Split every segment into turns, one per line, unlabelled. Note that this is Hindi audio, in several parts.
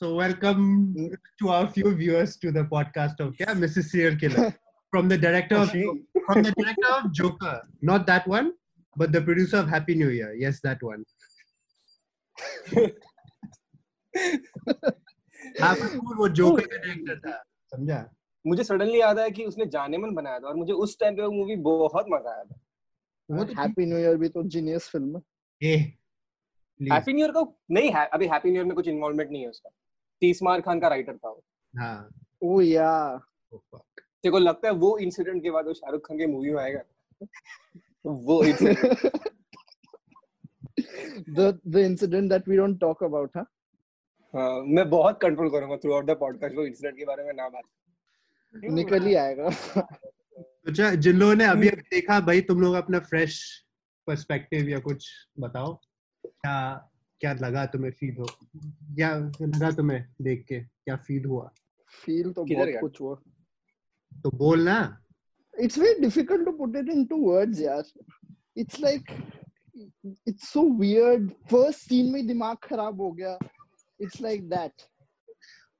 So welcome to our few viewers to the podcast of yeah, Mrs. Serial Killer from the director of from the director of Joker, not that one, but the producer of Happy New Year. Yes, that one. हाँ वो जोकर का डायरेक्टर था समझा
मुझे सडनली याद आया कि उसने जाने मन बनाया था और मुझे उस टाइम पे वो मूवी बहुत मज़ा आया था
वो तो
हैप्पी न्यू ईयर भी तो जीनियस फ़िल्म है
ए
हैप्पी न्यू ईयर का नहीं है अभी हैप्पी न्यू ईयर में कुछ इन्वॉल्वमेंट नहीं है उसका तीसमार खान का राइटर था वो।
हाँ।
ओ या।
Oh,
तेरे को लगता है वो इंसिडेंट के बाद वो शाहरुख खान की मूवी में आएगा? वो
the the incident that we don't talk about huh?
हाँ, मैं बहुत कंट्रोल करूँगा थ्रू आउट द पॉडकास्ट वो इंसिडेंट के बारे में ना बात।
निकल ही आएगा।
तो चा- जिन लोगों ने अभी अभी देखा भाई तुम लोग अपना फ्रेश पर्सपेक्टिव या कुछ बताओ। क्या क्या लगा तुम्हें फील हो? क्या लगा तुम्हें देख के क्या फील हुआ?
फील तो बहुत कुछ हुआ।
तो बोल ना।
It's very difficult to put it into words यार। It's like it's so weird first scene में दिमाग खराब हो गया। It's like that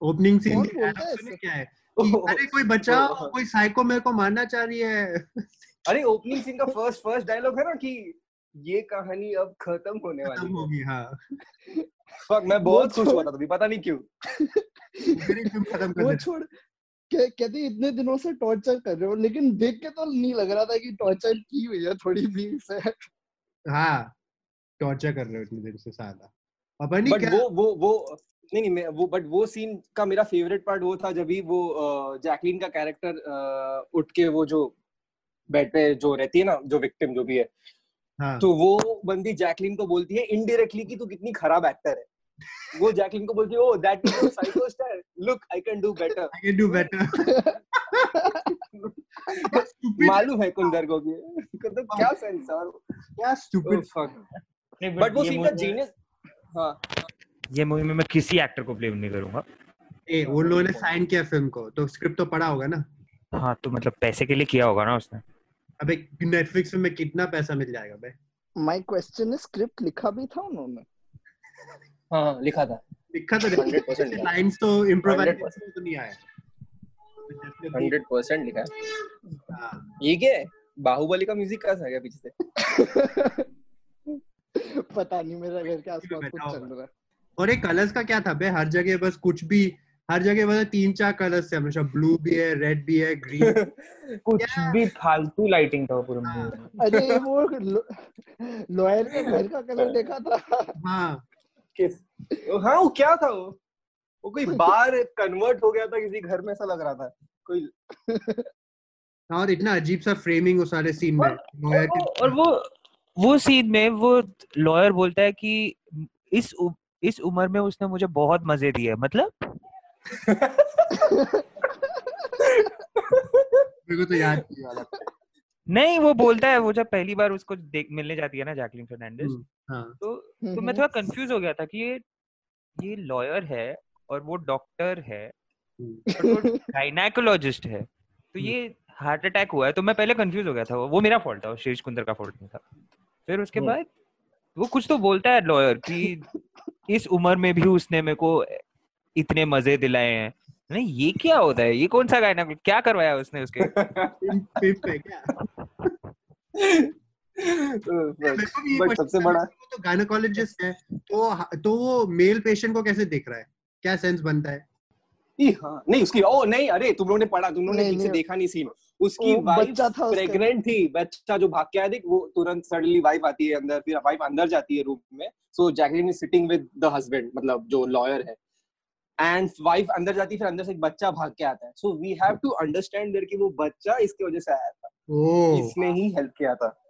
opening scene सुने? क्या है? अरे कोई बचाओ कोई साइको मेरे को मारना चाह रही है।
अरे ओपनिंग सीन का फ़र्स्ट फ़र्स्ट डायलॉग है ना कि ये कहानी अब खत्म होने वाली है।
होगी हाँ।
फक मैं बहुत खुश हुआ था तभी पता नहीं क्यों।
खत्म कर
वो छोड़ कह- कहते इतने दिनों से टॉर्चर कर रहे हो लेकिन देख के तो नहीं लग रहा था कि टॉर्चर की हुई है थोड़ी भी से
हाँ टॉर्चर कर रहे हो इतने दिन से साला पता नहीं
बट
क्या
वो वो वो नहीं नहीं मैं वो बट वो सीन का मेरा फेवरेट पार्ट वो था जब भी वो जैकलीन का कैरेक्टर उठ के वो जो बेड पे जो रहती है ना जो विक्टिम जो भी है
हाँ।
तो वो बंदी जैकलिन को बोलती है इनडायरेक्टली कि तू कितनी खराब एक्टर है? वो जैकलीन को बोलती है ओ that is psycho star look I can do better
I can do better. stupid
मालूम है कुंदर को। कि तो क्या सेंस है और
क्या stupid
फक बट वो सीन का जीनियस हाँ।
ये मूवी में मैं किसी एक्टर को ब्लेम नहीं करूँगा।
ए उन लोगों ने साइन किया फ़िल्म को तो स्क्रिप्ट तो पढ़ा होगा ना।
हाँ तो मतलब पैसे के लिए किया होगा ना उसने।
अबे नेटफ्लिक्स में कितना पैसा मिल जाएगा बे
माय क्वेश्चन है स्क्रिप्ट लिखा भी था उन्होंने?
हाँ लिखा था।
लिखा तो
100%
लाइंस तो इम्प्रोवाइजेशन तो नहीं आया।
हंड्रेड परसेंट लिखा है।
हाँ,
ये क्या है बाहुबली का म्यूज़िक कहाँ से आ गया पीछे से?
पता नहीं मेरा घर के आसपास कुछ चल रहा है।
और एक कलर्स का क्या था बे हर जगह बस कुछ भी हर जगह बस तीन चार कलर्स थे हमेशा ब्लू भी है रेड भी है ग्रीन
कुछ
Yeah.
भी फालतू लाइटिंग था पूरा में।
अरे वो लॉयर के घर का कलर देखा था।
हाँ।
किस? हाँ वो क्या था वो? वो कोई बार कन्वर्ट हो गया था किसी घर में ऐसा लग रहा था। कोई
और इतना अजीब सा फ्रेमिंग उस सारे सीन में lawyer के-
और वो वो सीन में वो लॉयर बोलता है कि इस उ, इस उम्र में उसने मुझे बहुत मज़े दिए मतलब
मेरे को तो याद नहीं वाला
नहीं वो बोलता है वो जब पहली बार उसको देख मिलने जाती है ना जैकलिन फर्नांडिस
हम्म, हाँ।
तो तो मैं थोड़ा कंफ्यूज हो गया था कि ये ये लॉयर है और वो डॉक्टर है
हम्म,
और वो गायनेकोलॉजिस्ट है। तो
हम्म।
ये हार्ट अटैक हुआ है तो मैं पहले कंफ्यूज हो गया था वो मेरा फॉल्ट था वो शीर्ष कुंदर का फॉल्ट नहीं था। फिर उसके
हम्म।
बाद वो कुछ तो बोलता है लॉयर कि इस उम्र में भी उसने मेरे को इतने मज़े दिलाए हैं। नहीं ये क्या होता है? ये कौन सा गायना क्या करवाया उसने उसके?
बट सबसे बड़ा
तो गायनोकोलॉजिस्ट है तो तो वो मेल पेशेंट को कैसे देख रहा है? क्या सेंस बनता है?
हाँ नहीं उसकी ओ नहीं अरे तुम लोगों ने पढ़ा तुम लोगों ने
नहीं,
ठीक से देखा नहीं सीन उसकी वाइफ। प्रेग्नेंट थी बच्चा जो भाग के आया देख वो तुरंत सडनली वाइफ आती है अंदर फिर वाइफ अंदर जाती है रूम में। So Jacqueline is sitting with the husband मतलब जो लॉयर है। एंड वाइफ अंदर जाती फिर अंदर से एक बच्चा भाग के आता है। So we have to understand there कि वो बच्चा इसकी वजह से आया था। इसने ही हेल्प किया था।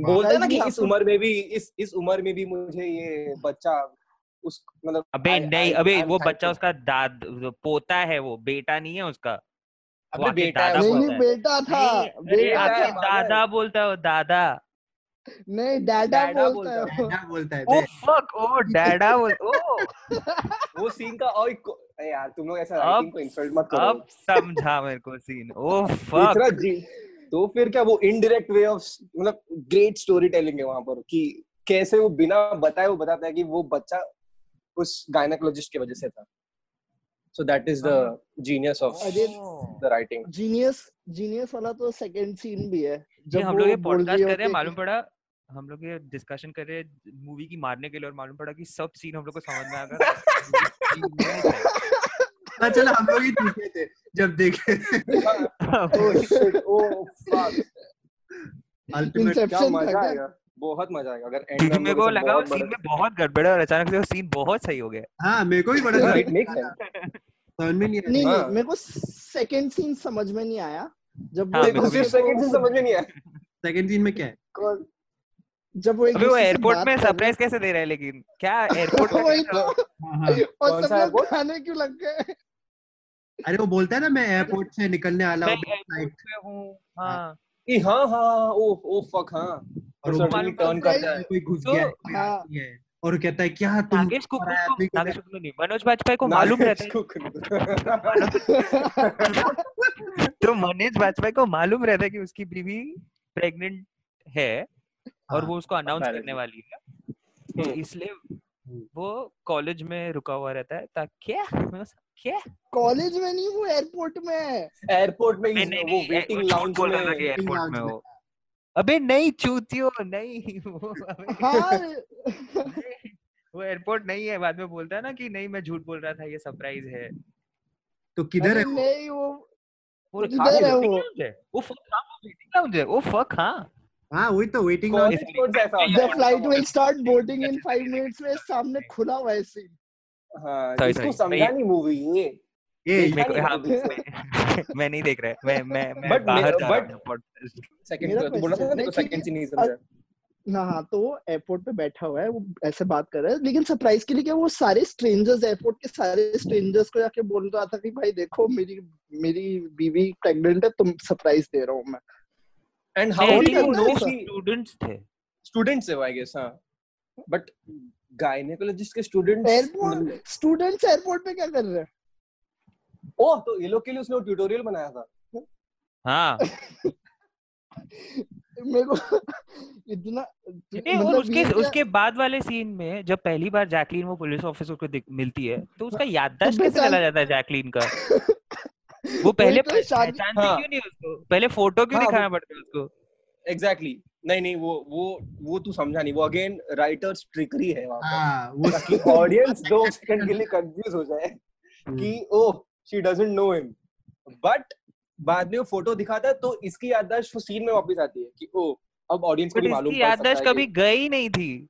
बोलता है ना कि इस उम्र में भी इस इस उम्र में भी मुझे ये बच्चा उस मतलब
अबे
I-
नहीं
I-
अबे
I'm
वो बच्चा उसका दाद पोता है वो बेटा नहीं है उसका।
अबे बेटा
नहीं नहीं बेटा था बेटा।
दादा बोलता है वो दादा।
नहीं डैडा
डैडा
बोलता है।
क्या बोलता है
ओ फक ओ डैडा बोल ओ।
वो सीन का अरे यार तुम लोग ऐसा राइटिंग को इंसल्ट मत करो।
अब समझा मेरे को सीन ओ
इतना
फक
जी तो फिर क्या वो इनडायरेक्ट वे ऑफ़ मतलब ग्रेट स्टोरी टेलिंग है वहाँ पर कि कैसे वो बिना बताए वो बताता है कि वो बच्चा उस गायनेकोलॉजिस्ट की वजह से था। So that is the genius of
अरे
the writing.
जीनियस जीनियस वाला तो सेकंड सीन भी है जब
हम लोग ये पॉडकास्ट कर रहे हैं मालूम पड़ा हम लोग ये डिस्कशन कर रहे हैं मूवी की मारने के लिए और मालूम पड़ा कि सब सीन हम लोग को समझ में आ गया
हाँ चलो हम लोग ही चूके थे जब देखे
oh! Oh fuck!
अल्टीमेट
क्या मज़ा आएगा? बहुत मज़ा आएगा। अगर में
मेरे को
लगा
वो सीन में बहुत गड़बड़ है और अचानक से वो सीन बहुत सही हो गया।
हाँ मेरे को भी बड़ा
हाँ,
समझ में नहीं आया।
हाँ।
नहीं मेरे को सेकंड सीन समझ में नहीं आया। जब
हाँ,
वो
मेरे को
सेकंड से समझ में नहीं आया।
सेकंड सीन में क्या है?
जब वो एक
वो एयरपोर्ट में सरप्राइज़ कैसे दे रहा है लेकिन? क्या एयरपोर्ट में
वही तो
हाँ हाँ
और सब लोग खाने क्यों लग गए?
अरे वो बोलता है ना मैं एयरपोर्ट से निकलने वाला
मैं
हूँ
पे हूँ हाँ।
ए, हाँ हाँ ओ ओ फक हाँ।
और
टर्न करता है।
कोई घुस
तो-
गया है, और कहता है क्या तुम
नागेश कुक
को
नागेश कुक नहीं मनोज बाजपेयी को मालूम रहता है।
है
तो मनोज बाजपेयी को मालूम रहता है कि उसकी बीवी प्रेग्नेंट है और
हाँ,
वो उसको अनाउंस करने वाली है तो
हम्म।
इसलिए वो कॉलेज में रुका हुआ रहता है। ताकि क्या? क्या?
कॉलेज में नहीं वो एयरपोर्ट में है।
एयरपोर्ट में
नहीं
वो वेटिंग लाउंज में
एयरपोर्ट में। हो अबे नहीं चूतियो नहीं वो अबे।
हाँ।
नहीं, वो एयरपोर्ट नहीं है बाद में बोलता है ना कि नहीं मैं झूठ बोल रहा था ये सरप्राइज़ है।
तो किधर है वो?
नहीं वो
वो
किधर है वो?
है। वो फक हाँ वो है हाँ।
हाँ वही तो waiting
the flight will start boarding in 5 minutes में सामने खुला हुआ है सीन
हाँ इसको समझा नहीं मूवी ये।
ये
मेरे को हाँ मैं मैं नहीं देख रहा मैं मैं मैं
But
बाहर जा रहा हूँ
सेकंड तो बोला था ना देखो सेकंड से नहीं समझा
ना हाँ तो एयरपोर्ट पे बैठा हुआ है वो ऐसे बात कर रहा है। लेकिन सरप्राइज़ के लिए क्या वो सारे स्ट्रेंजर्स एयरपोर्ट के सारे स्ट्रेंजर्स को जाके बोल रहा था कि भाई देखो मेरी मेरी बीवी प्रेग्नेंट है तुम सरप्राइज़ दे रहा हूँ मैं।
And how do you know
students थे।
स्टूडेंट्स है आई गेस हाँ। बट गायनेकोलॉजिस्ट के स्टूडेंट्स
एयरपोर्ट स्टूडेंट्स एयरपोर्ट पे क्या कर रहे हैं?
ओह तो ये लोग के लिए उसने ट्यूटोरियल बनाया था।
हाँ।
मेरे को इतना
नहीं, और
मतलब
उसके उसके बाद वाले सीन में जब पहली बार जैकलीन वो पुलिस ऑफिसर को मिलती है तो उसका याददाश्त कैसे चला जाता है जैकलीन का? वो पहले
तो शादी-
हाँ।
क्यों नहीं उसको? पहले फ़ोटो क्यों
हाँ,
दिखाना पड़ता है उसको?
Exactly exactly. नहीं नहीं वो वो वो तू समझा नहीं। वो अगेन राइटर्स ट्रिकरी है वहाँ पर
हाँ
ताकि ऑडियंस दो सेकंड के लिए कंफ्यूज हो जाए कि ओह she doesn't know him but बाद में वो फ़ोटो दिखाता है तो इसकी याददाश्त वो सीन में वापस आती है कि ओ अब ऑडियंस को भी मालूम
इसकी
पड़
याददाश्त कभी गई नहीं थी।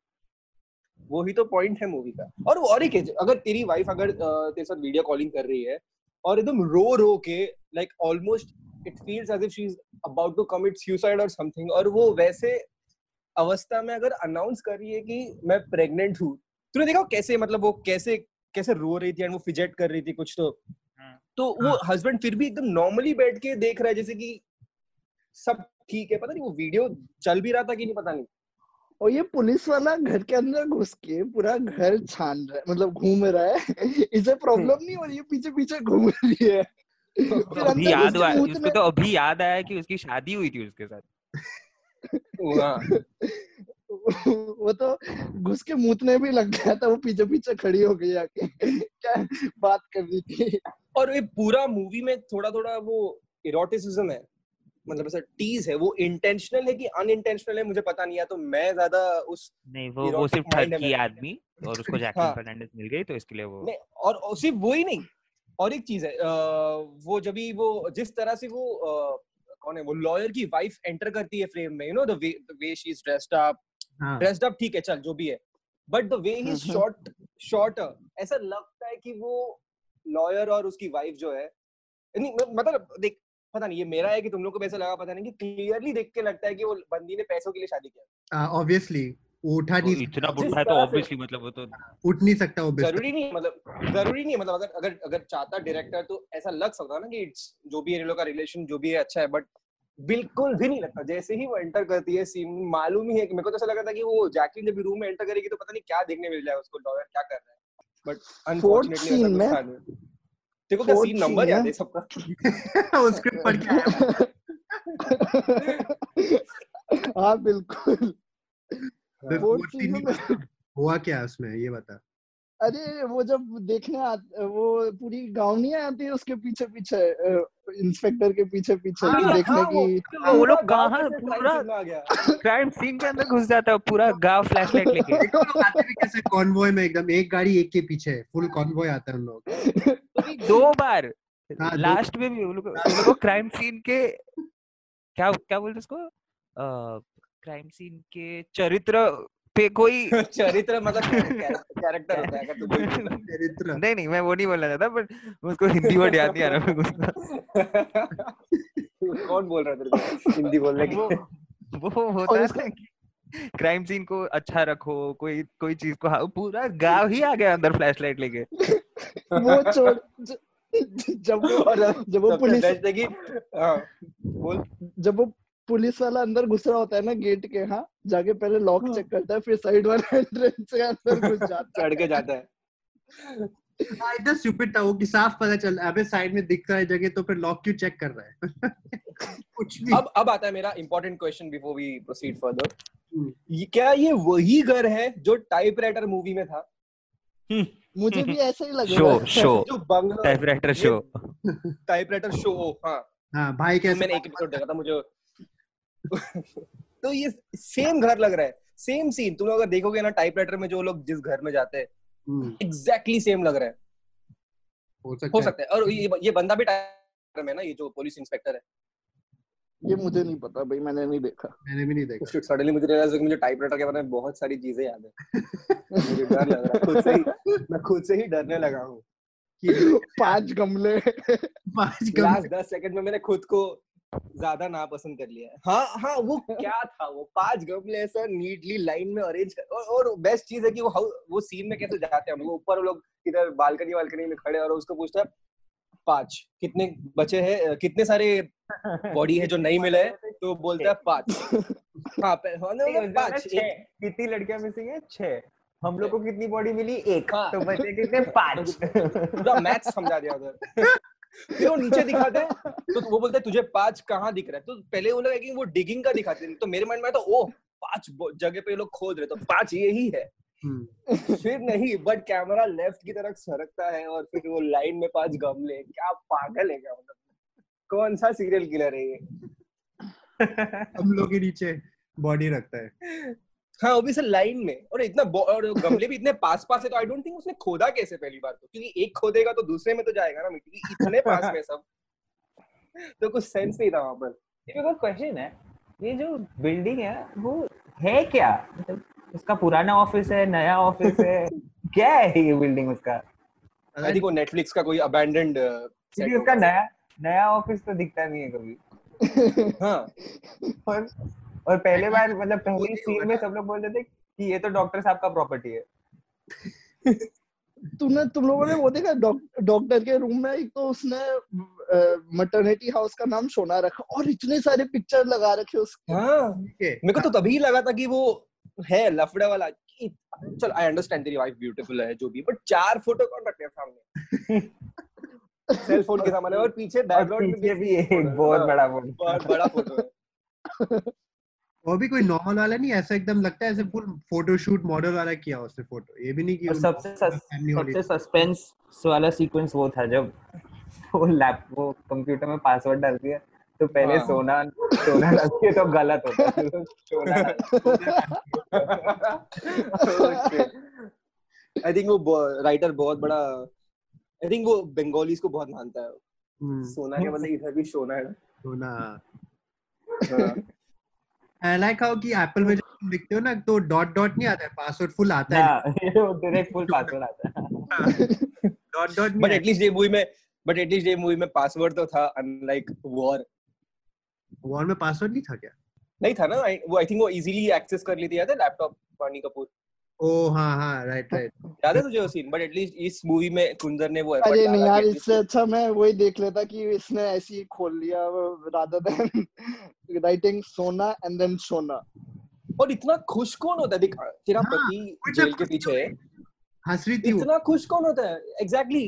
वो ही तो पॉइंट है मूवी का। और और एक अगर तेरी वाइफ अगर तेरे साथ वीडियो कॉलिंग कर रही है और एकदम रो रो के like almost it feels as if she is about to commit suicide और समथिंग और वो वैसे अवस्था में अगर अनाउंस कर रही है कि मैं प्रेग्नेंट हूँ तूने देखा वो कैसे मतलब वो कैसे कैसे रो रही थी एंड वो फिजेट कर रही थी कुछ तो।
हम्म।
तो वो हस्बैंड फिर भी एकदम नॉर्मली बैठ के देख रहा है जैसे कि सब ठीक है पता नहीं वो वीडियो चल भी रहा था कि नहीं पता नहीं।
और ये पुलिस वाला घर के अंदर घुस के पूरा घर छान रहा है मतलब घूम रहा है। इसे प्रॉब्लम नहीं हो रही है पीछे पीछे घूम रही है।
तो अभी याद उसको तो अभी याद आया कि उसकी शादी हुई थी उसके साथ।
हाँ
वो तो घुस के मुतने भी लग गया था वो पीछे पीछे खड़ी हो गई आके। क्या बात कर रही थी।
और ये पूरा मूवी में थोड़ा थोड़ा वो इरोटिसिज्म है। मतलब ऐसा टीज है वो इंटेंशनल है कि अनइंटेंशनल है मुझे पता नहीं है तो मैं ज़्यादा उस
नहीं वो वो सिर्फ़ ठगी
मेरा।
आदमी और उसको जैकलिन
हाँ।
फर्नांडिस मिल गई तो इसके लिए वो
नहीं और सिर्फ़ वो ही नहीं और एक चीज़ है अ, वो जब भी वो जिस तरह से वो अ, कौन है वो लॉयर की वाइफ एंटर करती है फ्रेम में you know the way the way she is dressed up dressed up ठीक है चल जो भी है but the way he is. Short short ऐसा लगता है कि वो लॉयर और उसकी वाइफ जो है नहीं मतलब देख पता नहीं ये मेरा है कि तुम लोग को वैसा लगा पता नहीं कि क्लियरली देख के लगता है कि वो बंदी ने पैसों के लिए शादी किया।
ऑब्वियसली वो उठा नहीं
इतना बुढ़ा है तो ऑब्वियसली मतलब वो तो
उठ नहीं सकता वो
ज़रूरी नहीं मतलब ज़रूरी नहीं मतलब अगर अगर अगर चाहता डायरेक्टर तो ऐसा लग सकता ना कि इट्स जो भी है इन लोग का रिलेशन जो भी है अच्छा है बट बिल्कुल भी नहीं लगता। जैसे ही वो एंटर करती है सीन मालूम ही है कि मेरे को तो ऐसा लगा था कि वो जैकलिन जब रूम में एंटर करेगी तो पता नहीं क्या देखने मिल जाए उसको डॉलर क्या कर रहा है। बट अनफॉर्चुनेटली देखो क्या सीन नंबर याद है सबका?
वो स्क्रिप्ट पढ़ के आया।
हाँ बिल्कुल।
हुआ क्या उसमें? ये बता।
अरे वो जब देखने आ, वो पूरी गाँव नहीं आती उसके पीछे पीछे इंस्पेक्टर के पीछे पीछे
हाँ,
देखने
हाँ,
की?
वो वो लोग
गाँव
पूरा क्राइम सीन के अंदर घुस जाता है पूरा गाँव फ्लैशलाइट लेके।
कैसे कॉन्वॉय में एकदम एक गाड़ी एक के पीछे फुल कॉन्वॉय आता है उन लोग
दो बार
हाँ,
लास्ट में भी उन लोगों क्राइम सीन के क्या क्या बोलते उसको? क्राइम सीन के चरित्र पे कोई
चरित्र मतलब कैरेक्टर होता है अगर तू कोई
चरित्र।
नहीं नहीं मैं वो नहीं बोलना चाहता बट उसको हिंदी वर्ड याद नहीं आ रहा मेरे
कौन बोल रहा है तेरे को? हिंदी बोलने की
वो होता है क्राइम सीन को अच्छा रखो कोई कोई चीज़ को हाँ, पूरा गाँव ही आ गया अंदर फ्लैशलाइट लेके।
वो छोड़ जब वो
और
जब वो पुलिस
है हाँ,
जब वो पुलिस वाला अंदर घुस रहा होता है ना गेट के हाँ जाके पहले लॉक हाँ। चेक करता है फिर साइड वाला एंट्रेंस से अंदर घुस जाता
चढ़ के जाता है।
हाँ इतना स्टूपिड था वो कि साफ़ पता चल अबे साइड में दिख रहा है जगह तो फिर लॉक क्यों चेक कर रहा है? कुछ भी।
अब अब आता है मेरा important question before we proceed further
hmm.
क्या ये वही घर है जो टाइपराइटर मूवी में था?
मुझे भी ऐसा ही लग
शो
रहा है।
शो
जो बंगला
टाइपराइटर शो
टाइपराइटर शो हाँ।
हाँ भाई कैसे
मैंने एक एपिसोड देखा था मुझे तो ये सेम घर लग रहा है। सेम सीन तुम अगर देखोगे ना टाइपराइटर में जो लोग जिस घर में जाते हैं
हम्म,
एग्जैक्टली सेम लग रहा है।
हो सकता
हो सकता है। और ये ये बंदा भी टाइपराइटर में ना ये जो पुलिस इंस्पेक्टर है।
ये मुझे नहीं पता भाई मैंने नहीं देखा।
मैंने भी नहीं देखा।
सडनली मुझे रियलाइज़ हुआ कि मुझे टाइपराइटर के बारे में बहुत सारी चीज़ें याद है। मुझे डर लग रहा है। खुद से ही मैं खुद से ही डरने लगा हूँ
कि
पाँच गमले।
पाँच गम
लास्ट दस सेकंड में मैंने खुद को ज़्यादा नापसंद कर लिया है। हाँ हाँ वो क्या था? वो पाँच गमले ऐसा नीटली लाइन में अरेंज और, और बेस्ट चीज़ है कि वो हाउ वो सीन में कैसे जाते हैं हम ऊपर लोग इधर बालकनी वालकनी में खड़े और उसको पूछता है पाँच कितने बचे हैं? कितने सारे बॉडी है जो नहीं मिले है? तो बोलता है पाँच। हाँ हाँ, ना, मतलब पाँच
कितनी लड़कियाँ मिसिंग है? छह। हम लोग को कितनी बॉडी मिली? एक।
हाँ।
तो बचे कितने? पाँच।
मैथ्स समझा दिया उधर। फिर वो नीचे दिखाते हैं? तो वो बोलते हैं तुझे पाँच कहाँ दिख रहा है? तो पहले वो लोग कि वो डिगिंग का दिखाते हैं। तो मेरे माइंड में तो ओ पाँच जगह पे लोग खोद रहे तो पाँच यही है
हम्म,
फिर नहीं बट कैमरा लेफ़्ट की तरफ़ सरकता है और फिर वो लाइन में पाँच गमले क्या पागल है क्या मतलब कौन सा सीरियल किलर है ये?
हम लोग के नीचे बॉडी रखता है।
हाँ सर लाइन में। और इतना और गमले भी इतने पास पास है तो आई डोंट थिंक उसने खोदा कैसे पहली बार तो क्योंकि एक खोदेगा तो दूसरे में तो जाएगा ना मिट्टी इतने पास में सब। तो कुछ सेंस नहीं था वहाँ पर।
क्वेश्चन है ये जो बिल्डिंग है वो है क्या? मतलब उसका पुराना ऑफ़िस है नया ऑफ़िस है? क्या है ये बिल्डिंग उसका?
आई थिंक वो नेटफ्लिक्स का कोई अबैंडन्ड
क्योंकि उसका नया नया ऑफ़िस तो दिखता नहीं है कभी।
हाँ।
और और पहले बार मतलब पहले सीन में सब लोग बोलते थे कि ये तो डॉक्टर साहब का प्रॉपर्टी है।
तूने तुम लोगों ने वो देखा डॉक्टर के रूम में एक तो उसने मटर्निटी हाउस का नाम सोना रखा और इतने सारे पिक्चर लगा रखे उसके।
हाँ।
है।
मेरे को तो तभी लगा था कि वो है लफड़ा वाला। कि- चल आई अंडरस्टैंड तेरी वाइफ ब्यूटीफुल है जो भी बट चार फ़ोटो कौन रखते हैं सामने? सेल फ़ोन के सामने और पीछे बैकग्राउंड
पीछे भी एक बहुत बड़ा फ़ोन
बहुत बड़ा फ़ोटो है।
वो भी कोई नॉर्मल वाला नहीं ऐसा एकदम लगता है ऐसे फुल फोटोशूट मॉडल वाला किया उसने फ़ोटो ये भी नहीं कि
और
वो
सबसे। सबसे सस्पेंस वाला सीक्वेंस वो था जब वो लैप वो कंप्यूटर में पासवर्ड डालती है तो पहले
हाँ।
सोना सोना डालती है तो गलत होता है।
आई थिंक वो राइटर बहुत बड़ा आई थिंक वो बंगालीज को बहुत मानता है।
हम्म,
सोना के बदले इधर भी सोना है।
तो ना
हाँ।
आई लाइक हाउ कि एप्पल में जब तुम लिखते हो ना तो डॉट डॉट नहीं आता है पासवर्ड फुल आता है।
वो तो डायरेक्ट फुल पासवर्ड आता है।
Dot dot
but at least ये मूवी में बट एटलीस्ट ये मूवी में पासवर्ड तो था अनलाइक वॉर
वॉर में पासवर्ड नहीं था क्या?
नहीं था ना वो आई थिंक वो इजीली एक्सेस कर लेती है लैपटॉप पानी कपूर
ओ हाँ हाँ राइट राइट
याद है तुझे वो सीन बट एटलीस्ट इस मूवी में कुंदर ने वो
अरे नहीं यार इससे अच्छा मैं वही देख लेता कि इसने ऐसे ही खोल लिया rather than writing Sona and then Sona.
और इतना खुश कौन होता है? देख तेरा
हाँ,
पति जेल के पीछे है।
हंस रही थी
इतना खुश कौन होता है? Exactly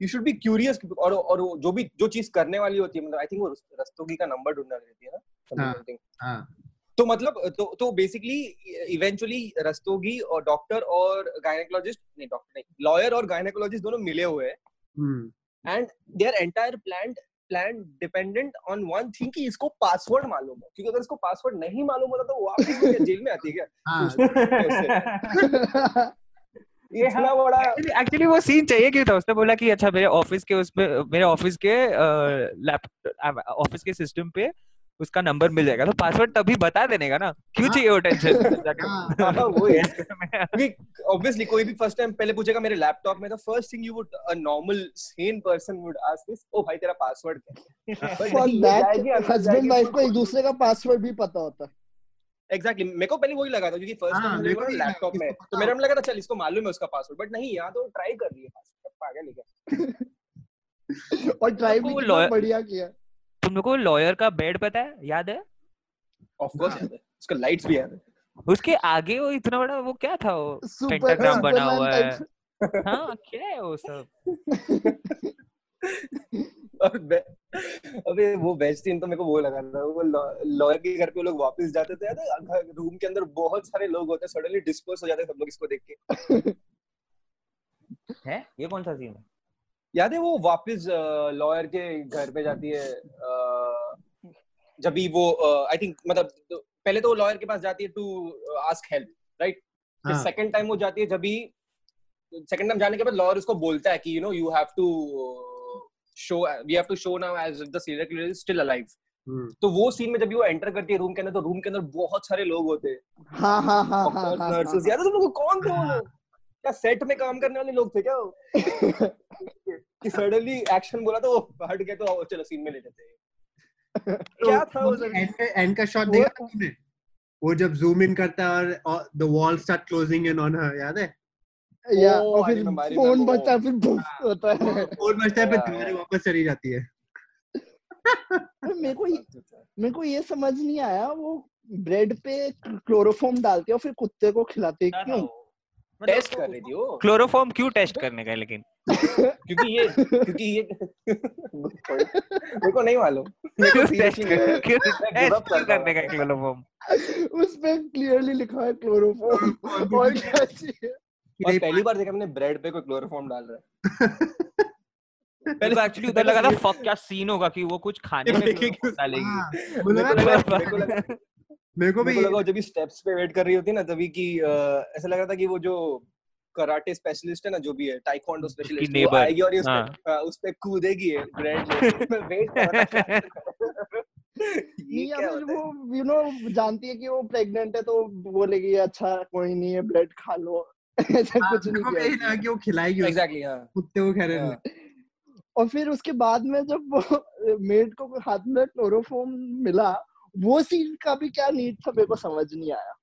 you should be curious और और जो भी जो चीज़ करने वाली होती है मतलब आई थिंक वो रस्तोगी का नंबर ढूंढना रहती है ना? तो मतलब तो तो बेसिकली इवेंचुअली रस्तोगी और डॉक्टर और गायनेकोलॉजिस्ट नहीं डॉक्टर नहीं लॉयर और गायनेकोलॉजिस्ट दोनों मिले हुए हैं। And there entire plan plan dependent on one thing कि इसको पासवर्ड मालूम है। क्योंकि अगर इसको पासवर्ड नहीं मालूम होता तो वो वापस जेल में आती है क्या?
हाँ।
ये
इतना बड़ा
एक्चुअली वो सीन चाहिए क्यों था उसने बोला कि अच्छा मेरे ऑफ़िस के उसमें मेरे ऑफ़िस के लैपटॉप ऑफ़िस के सिस्टम पे उसका नंबर मिल जाएगा। तो पासवर्ड तभी बता देने का ना। क्यों
हाँ।
चाहिए वो टेंशन
हाँ,
हाँ, ऑब्वियसली कोई भी फ़र्स्ट टाइम पहले पूछेगा मेरे लैपटॉप में तो first thing you would a normal sane person would ask is oh भाई तेरा पासवर्ड क्या है?
हस्बैंड वाइफ
तो
को एक दूसरे का पासवर्ड भी पता होता है।
एग्जैक्टली मेरे को पहले वही लगा था क्योंकि फ़र्स्ट
हाँ,
टाइम
मेरे को लगा
लैपटॉप में तो मेरे को लगा था चल इसको मालूम है उसका पासवर्ड बट नहीं यहाँ तो ट्राई कर रही है password, पागल है क्या
और ट्राई भी बढ़िया किया।
तुम लोग को लॉयर का बेड पता है? याद है?
Of course. याद है। उसका लाइट्स भी याद है।
उसके आगे वो इतना बड़ा वो क्या था वो? पेंटाग्राम बना हुआ है। हाँ क्या है वो सब?
अबे वो बेस्ट सीन तो मेरे को वो लगा था। वो लॉयर के घर पे लोग वापस जाते थे याद रूम के अंदर बहुत सारे लोग होते सडनली डिस्पर्स हो जाते हैं सब लोग इसको देख के।
है? ये कौन सा सीन है?
याद है वो वापस लॉयर के घर पे जाती है जब भी वो आई थिंक मतलब तो पहले तो लॉयर के पास जाती है टू आस्क हेल्प राइट
हाँ।
सेकंड टाइम वो जाती है जब भी सेकंड टाइम जाने के बाद लॉयर उसको बोलता है कि you know you have to show we have to show now as the serial killer is still alive तो वो सीन में जब भी वो एंटर करती है रूम के अंदर तो रूम के अंदर बहुत सारे लोग होते हैं।
हाँ हाँ हाँ हाँ
डॉक्टर्स
हाँ
नर्सेस
हाँ।
यार तुम लोग को कौन थे वो
हाँ।
लोग? क्या सेट में काम करने वाले लोग थे क्या वो? कि सडनली एक्शन बोला तो वो हट गए तो चलो सीन में ले लेते हैं। क्या था वो
एंड एंड का शॉट देखा तुमने? वो जब जूम इन करता है और the wall start closing in on her याद है?
या और फिर फ़ोन. बजता है फिर बुफ होता है।
और बचता है फिर
Yeah,
वापस चली जाती है।
मेरे को ये- मेरे को ये समझ नहीं आया वो ब्रेड पे क्लोरोफॉर्म डालते और फिर कुत्ते को खिलाते क्यों?
टेस्ट कर रही थी वो।
क्लोरोफॉर्म क्यों टेस्ट करने का लेकिन?
क्योंकि ये क्योंकि ये मेरे को नहीं मालूम।
क्यों टेस्ट क्यों टेस्ट करने का
हूँ।
क्लोरोफॉर्म?
उस पे क्लियरली लिखा है क्लोरोफॉर्म और क्या चाहिए?
और पहली बार देखा मैंने ब्रेड पे कोई क्लोरोफॉर्म डाल रहा है।
मेरे को एक्चुअली उधर लगा था फक क्या सीन होगा कि वो कुछ खाने में डालेगी?
हाँ,
मेरे को
भी
मेरे को लगा जब भी स्टेप्स पे वेट कर रही होती ना तभी कि ऐसा लग रहा था कि वो जो कराटे स्पेशलिस्ट है ना जो भी है टाइकोंडो स्पेशलिस्ट वो आएगी और ये उस पे
हाँ।
हाँ, उस पे कूदेगी ब्रेड में मैं वेट कर रहा
नहीं
है
वो यू नो जानती है कि वो प्रेग्नेंट है तो बोलेगी अच्छा कोई नहीं है ब्रेड खा लो। ऐसा
हाँ,
कुछ नहीं किया
लगा कि वो खिलाएगी
एग्जैक्टली हाँ।
कुत्ते को खैर।
हाँ।
और फिर उसके बाद में जब वो मेड को हाथ में क्लोरोफॉर्म मिला वो सीन का भी क्या नीड था मेरे को समझ नहीं आया।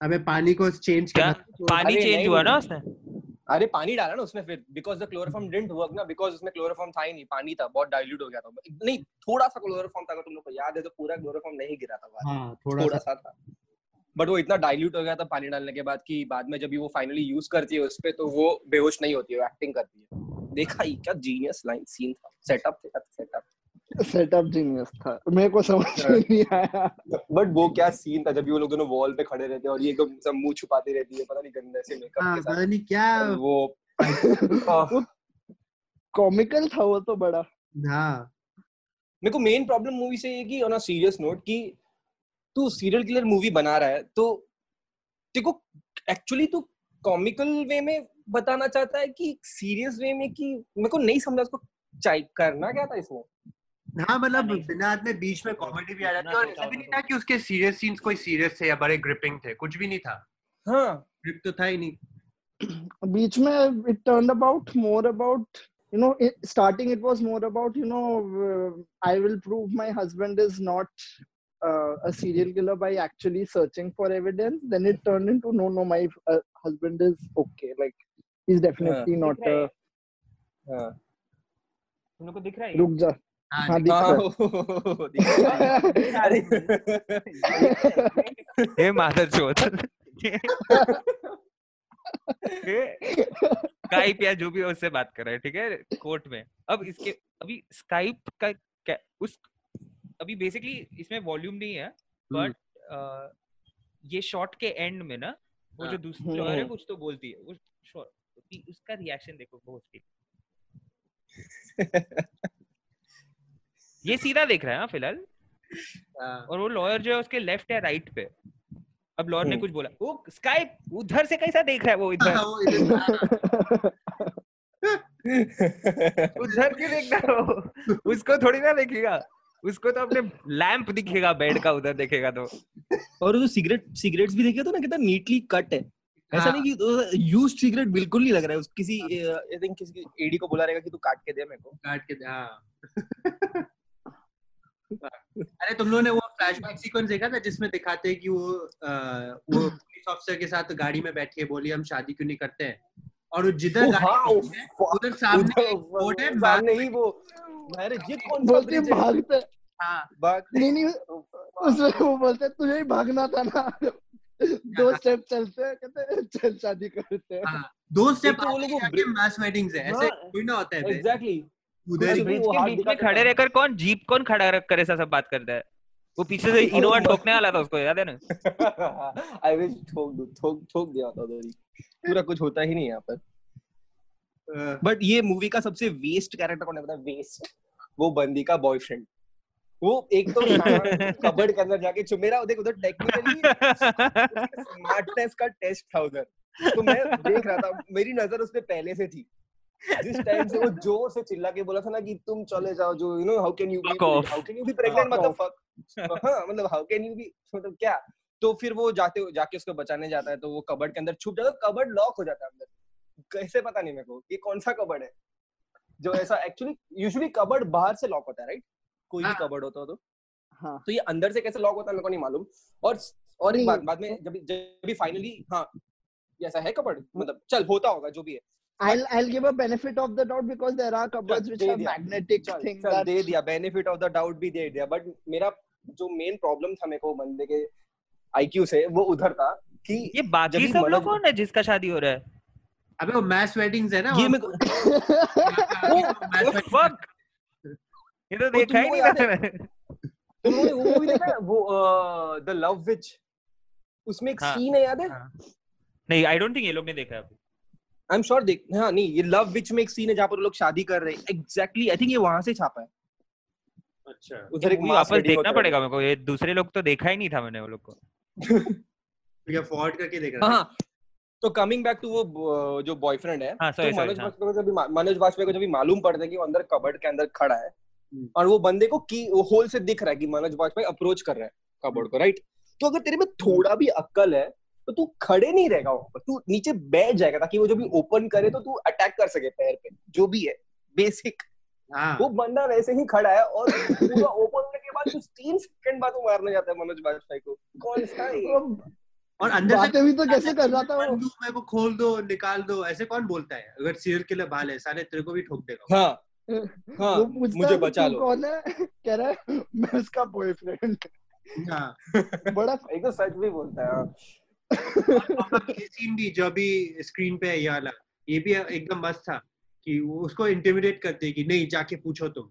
अबे पानी को चेंज
क्या? पानी चेंज हुआ ना उसने?
अरे पानी डाला ना उसमें फिर because the chloroform didn't work ना बिकॉज़ उसमें क्लोरोफॉर्म था ही नहीं पानी था बहुत डाइल्यूट हो गया था। नहीं थोड़ा सा क्लोरोफॉर्म था अगर तुम लोग को याद है तो पूरा क्लोरोफॉर्म नहीं गिरा था
हाँ थोड़ा
थोड़ा
सा।
था। बट वो इतना डाइल्यूट हो गया था पानी डालने के बाद कि बाद में जब भी वो फाइनली यूज़ करती है उस पे तो वो बेहोश नहीं होती है एक्टिंग करती है। देखा ही क्या जीनियस लाइन सीन था। सेटअप थे सेटअप
सेटअप जीनियस था। मेरे को समझ
हाँ।
में नहीं आया।
बट वो क्या सीन था जब भी वो लोग दोनों वॉल पे खड़े रहते हैं और ये एकदम सब मुँह छुपाती रहती है पता नहीं गंदे से मेकअप
हाँ
के साथ।
पता नहीं क्या
वो
कॉमिकल था वो तो बड़ा।
हाँ।
मेरे को मेन प्रॉब्लम मूवी से ये कि ऑन अ सीरियस नोट कि तू सीरियल किलर मूवी बना रहा है तो को एक्चुअली तू कॉमिकल वे में बताना चाहता है कि सीरियस वे में कि मेरे को नहीं समझा उसको चाय करना क्या था इसमें?
हाँ मतलब। बिना में बीच में कॉमेडी भी आ जाती है और ऐसा भी नहीं
तो।
था कि उसके सीरियस सीन्स कोई सीरियस थे या बड़े ग्रिपिंग थे कुछ भी नहीं था
हाँ
ग्रिप तो था ही नहीं
बीच में it turned about more about you know it, starting it was more about you know uh, i will prove my husband is not uh, a serial killer by actually searching for evidence then it turned into no no my uh, husband is okay like he's definitely not
दिख रहा
a
हाँ
तुम लोग को दिख रहा है
रुक जा
हाँ
हाँ
हाँ, है।
है
ये चोत स्काइप या जो भी उससे बात कर रहे हैं ठीक है? कोर्ट में। अब इसके अभी स्काइप का क्या उस अभी बेसिकली इसमें वॉल्यूम नहीं है बट अ, ये शॉट के एंड में ना वो जो
हाँ।
दूसरी
हम्म,
लॉयर है
हम्म।
कुछ तो बोलती है। वो उसका रिएक्शन देखो उसकी ये सीधा देख रहा है हाँ फ़िलहाल।
हाँ,
और वो लॉयर जो है उसके लेफ़्ट है राइट पे। अब लॉयर ने
हम्म।
कुछ बोला। वो स्काई उधर से कैसा देख रहा है वो इधर?
आ रहा।
उधर क्यों देख रहा है उसको थोड़ी ना देखेगा। उसको तो अपने लैंप दिखेगा बेड का उधर देखेगा तो।
और जो सिगरेट सिगरेट्स भी देखे तो ना कितना नीटली कट है। ऐसा
हाँ।
नहीं कि यूज़ सिगरेट बिल्कुल नहीं लग रहा है। उस किसी आई थिंक किसी एडी को बोला रहेगा कि तू काट के दे मेरे को।
काट के दे हाँ। अरे तुम लोगों ने वो फ्लैशबैक सीक्वेंस देखा था जिसमें दिखाते हैं कि वो अ, वो पुलिस ऑफिसर के साथ गाड़ी में बैठी है बोली हम शादी क्यों नहीं करते हैं? और जिधर गाड़ी
हाँ,
है,
fuck,
उधर सामने बोर्ड है
सामने ही वो अरे ये कौन
बोलते भागते
हाँ।
भागते
नहीं नहीं उसमें वो बोलते तुझे ही भागना था ना। दो स्टेप चलते हैं कहते चल शादी करते हैं।
हाँ। दो स्टेप
तो वो लोग
मास वेडिंग्स है ऐसे
हाँ,
कोई ना होता है
एग्जैक्टली
उधर ही
वो
ब्रिज के
हाथ
बीच में खड़े रहकर कौन जीप कौन खड़ा रख कर ऐसा सब बात करता है? वो पीछे से इनोवा ठोकने वाला था उसको याद है ना?
आई विश ठोक दो ठोक ठोक दिया होता उधर ही। पूरा कुछ होता ही नहीं यहाँ पर। बट ये मूवी का सबसे वेस्ट कैरेक्टर कौन है पता वेस्ट वो बंदी का बॉयफ्रेंड वो एक तो कबर्ड के अंदर जाके छुप मेरा देख उधर टेक्निकली स्मार्टनेस का टेस्ट था उधर। तो मैं देख रहा था मेरी नज़र उस पे पहले से थी। जिस टाइम से वो ज़ोर से चिल्ला के बोला था ना कि तुम चले जाओ जो you know how can you be how can you be pregnant मतलब फक हाँ मतलब हाउ कैन यू बी मतलब क्या? तो फिर वो जाते जाके उसको बचाने जाता है तो वो कबर्ड के अंदर छुप जाता है कबर्ड लॉक हो जाता है अंदर। कैसे पता नहीं मेरे को ये कौन सा कबर्ड है। जो ऐसा एक्चुअली यूजुअली कबर्ड बाहर से लॉक होता है राइट कोई भी
हाँ।
कबर्ड होता हो तो।
हाँ।
तो ये अंदर से कैसे लॉक होता है मेरे को नहीं मालूम। और और एक बात बाद में जब जब भी फाइनली हाँ ऐसा है कबर्ड? मतलब चल होता होगा जो भी है।
I'll I'll give a benefit of the doubt because there are cupboards which have magnetic
चल,
things
चल
that
दे दिया। बेनिफिट ऑफ़ द डाउट भी दे दिया। बट मेरा जो मेन प्रॉब्लम था मेरे को बंदे के आईक्यू से वो उधर था कि
ये बाकी सब लोग कौन है जिसका शादी हो रहा है?
अबे वो मैस वेडिंग्स है ना
ये
weddings है।
फक ये तो देखा ही नहीं था
है?
मैंने।
तुम लोगों ने वो मूवी देखा है? वो द लव विच उसमें एक
हाँ।
सीन है याद है?
हाँ। नहीं आई डोंट थिंक ये लोग ने देखा है
आई एम श्योर देख हाँ नहीं ये लव विच में एक सीन है जहाँ पर वो लोग शादी कर रहे हैं। एग्जैक्टली आई थिंक ये वहाँ से छापा है।
अच्छा।
उधर एक
वापस देखना पड़ेगा मेरे को ये दूसरे लोग तो देखा ही नहीं था मैंने वो लोग को।
क्या फॉर्ड करके देख रहा
हाँ तो कमिंग बैक टू वो जो बॉयफ्रेंड है
हाँ
तो मनोज
सॉरी
वाजपेयी को जब मनोज वाजपेयी को जब मालूम पड़ता है कि वो अंदर कबर्ड के अंदर खड़ा है
हम्म।
और वो बंदे को की वो होल से दिख रहा है कि मनोज वाजपेयी अप्रोच कर रहा है कबर्ड को राइट तो अगर तेरे में थोड़ा भी अक्कल है तो तू खड़े नहीं रहेगा वहाँ पर तू नीचे बैठ जाएगा ताकि वो जब भी ओपन करे तो तू अटैक कर सके पैर पे जो भी है बेसिक
हाँ।
वो बंदा वैसे ही खड़ा है और पूरा ओपन होने के बाद कुछ तीन सेकंड बाद वो मारने जाता है मनोज वाजपेयी को। कौन सा है
और अंदर से
भी तो कैसे कर रहा था वो?
मेरे को खोल दो निकाल दो ऐसे कौन बोलता है? अगर सीरियल किलर बाल है साले तेरे को भी ठोक देगा।
हाँ। हाँ
वो
मुझे बचा लो।
कौन है? कह रहा है मैं उसका बॉयफ्रेंड
हाँ।
बड़ा एक
तो सच भी बोलता है हाँ।
सीन भी जो अभी स्क्रीन पे है ये वाला ये भी एकदम मस्त था कि उसको इंटिमिडेट करते कि नहीं जाके पूछो तुम।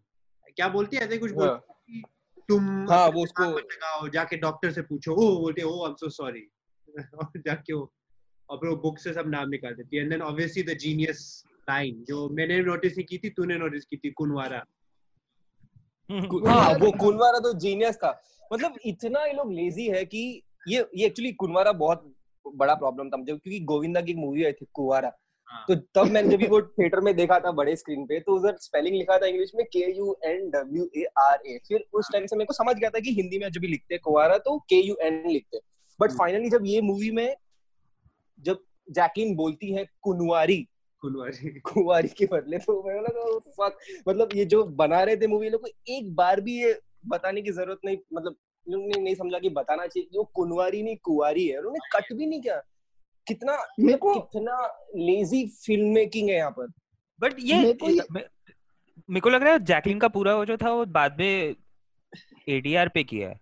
क्या बोलती है ऐसे कुछ
हाँ।
बोलती है तुम
हाँ, वो उसको-
लगाओ जाके डॉक्टर से पूछो। ओ बोलते ओ आई एम सो सॉरी और जाके वो और फिर वो बुक से सब नाम निकाल देती है। And then obviously the genius line जो मैंने नोटिस नहीं की थी तूने नोटिस की थी कुनवारा।
हाँ वो कुनवारा तो जीनियस था। मतलब इतना ये लोग लेजी है कि ये ये एक्चुअली कुनवारा बहुत बड़ा प्रॉब्लम था मुझे क्योंकि गोविंदा की एक मूवी आई थी कुवारा
हाँ।
तो तब मैंने जब वो थिएटर में देखा था बड़े स्क्रीन पे तो उधर स्पेलिंग लिखा था इंग्लिश में K U N W A R A फिर उस टाइम से मेरे को समझ गया था कि हिंदी में जब भी लिखते हैं कुवारा तो के यू एन लिखते बट
हम्म।
फाइनली जब ये मूवी में जब जैकलीन बोलती है कुनवारी
कुनवारी
कुंवारी के बदले तो मैं लगा मतलब ये जो बना रहे थे मूवी लोग को एक बार भी ये बताने की ज़रूरत नहीं मतलब इन लोगों ने नहीं समझा कि बताना चाहिए कि वो कुंवारी नहीं कुंवारी है। उन्होंने कट भी नहीं किया। कितना
को
कितना लेजी फ़िल्म मेकिंग है यहाँ पर।
बट ये
मेरे को
लग रहा है जैकलिन का पूरा वो जो था वो बाद में एडीआर पे किया है।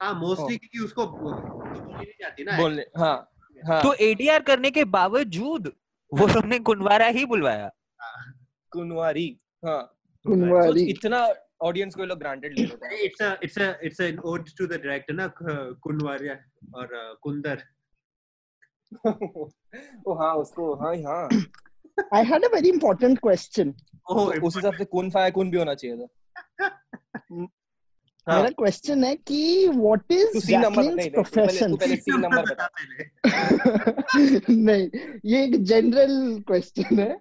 हाँ मोस्टली क्योंकि उसको तो जाती ना।
बोलने हाँ हाँ।
तो एडीआर करने के बावजूद वो लोग ने कुनवारा ही बुलवाया।
कुंवारी हाँ।
कुनवारी।
सोच इतना ऑडियंस को लोग ग्रांटेड ले लेते हैं।
it's a it's a it's an ode to the director ना कुनवारिया और uh, कुंदर।
ओ हाँ उसको हाँ हाँ
I had a very important question.
ओह
उस हिसाब से कौन फाया कौन भी होना चाहिए था। हाँ।
मेरा क्वेश्चन है कि Jacqueline's
नहीं नहीं तू पहले
profession?
सीन नंबर बता।
पहले
नहीं ये एक जनरल क्वेश्चन है.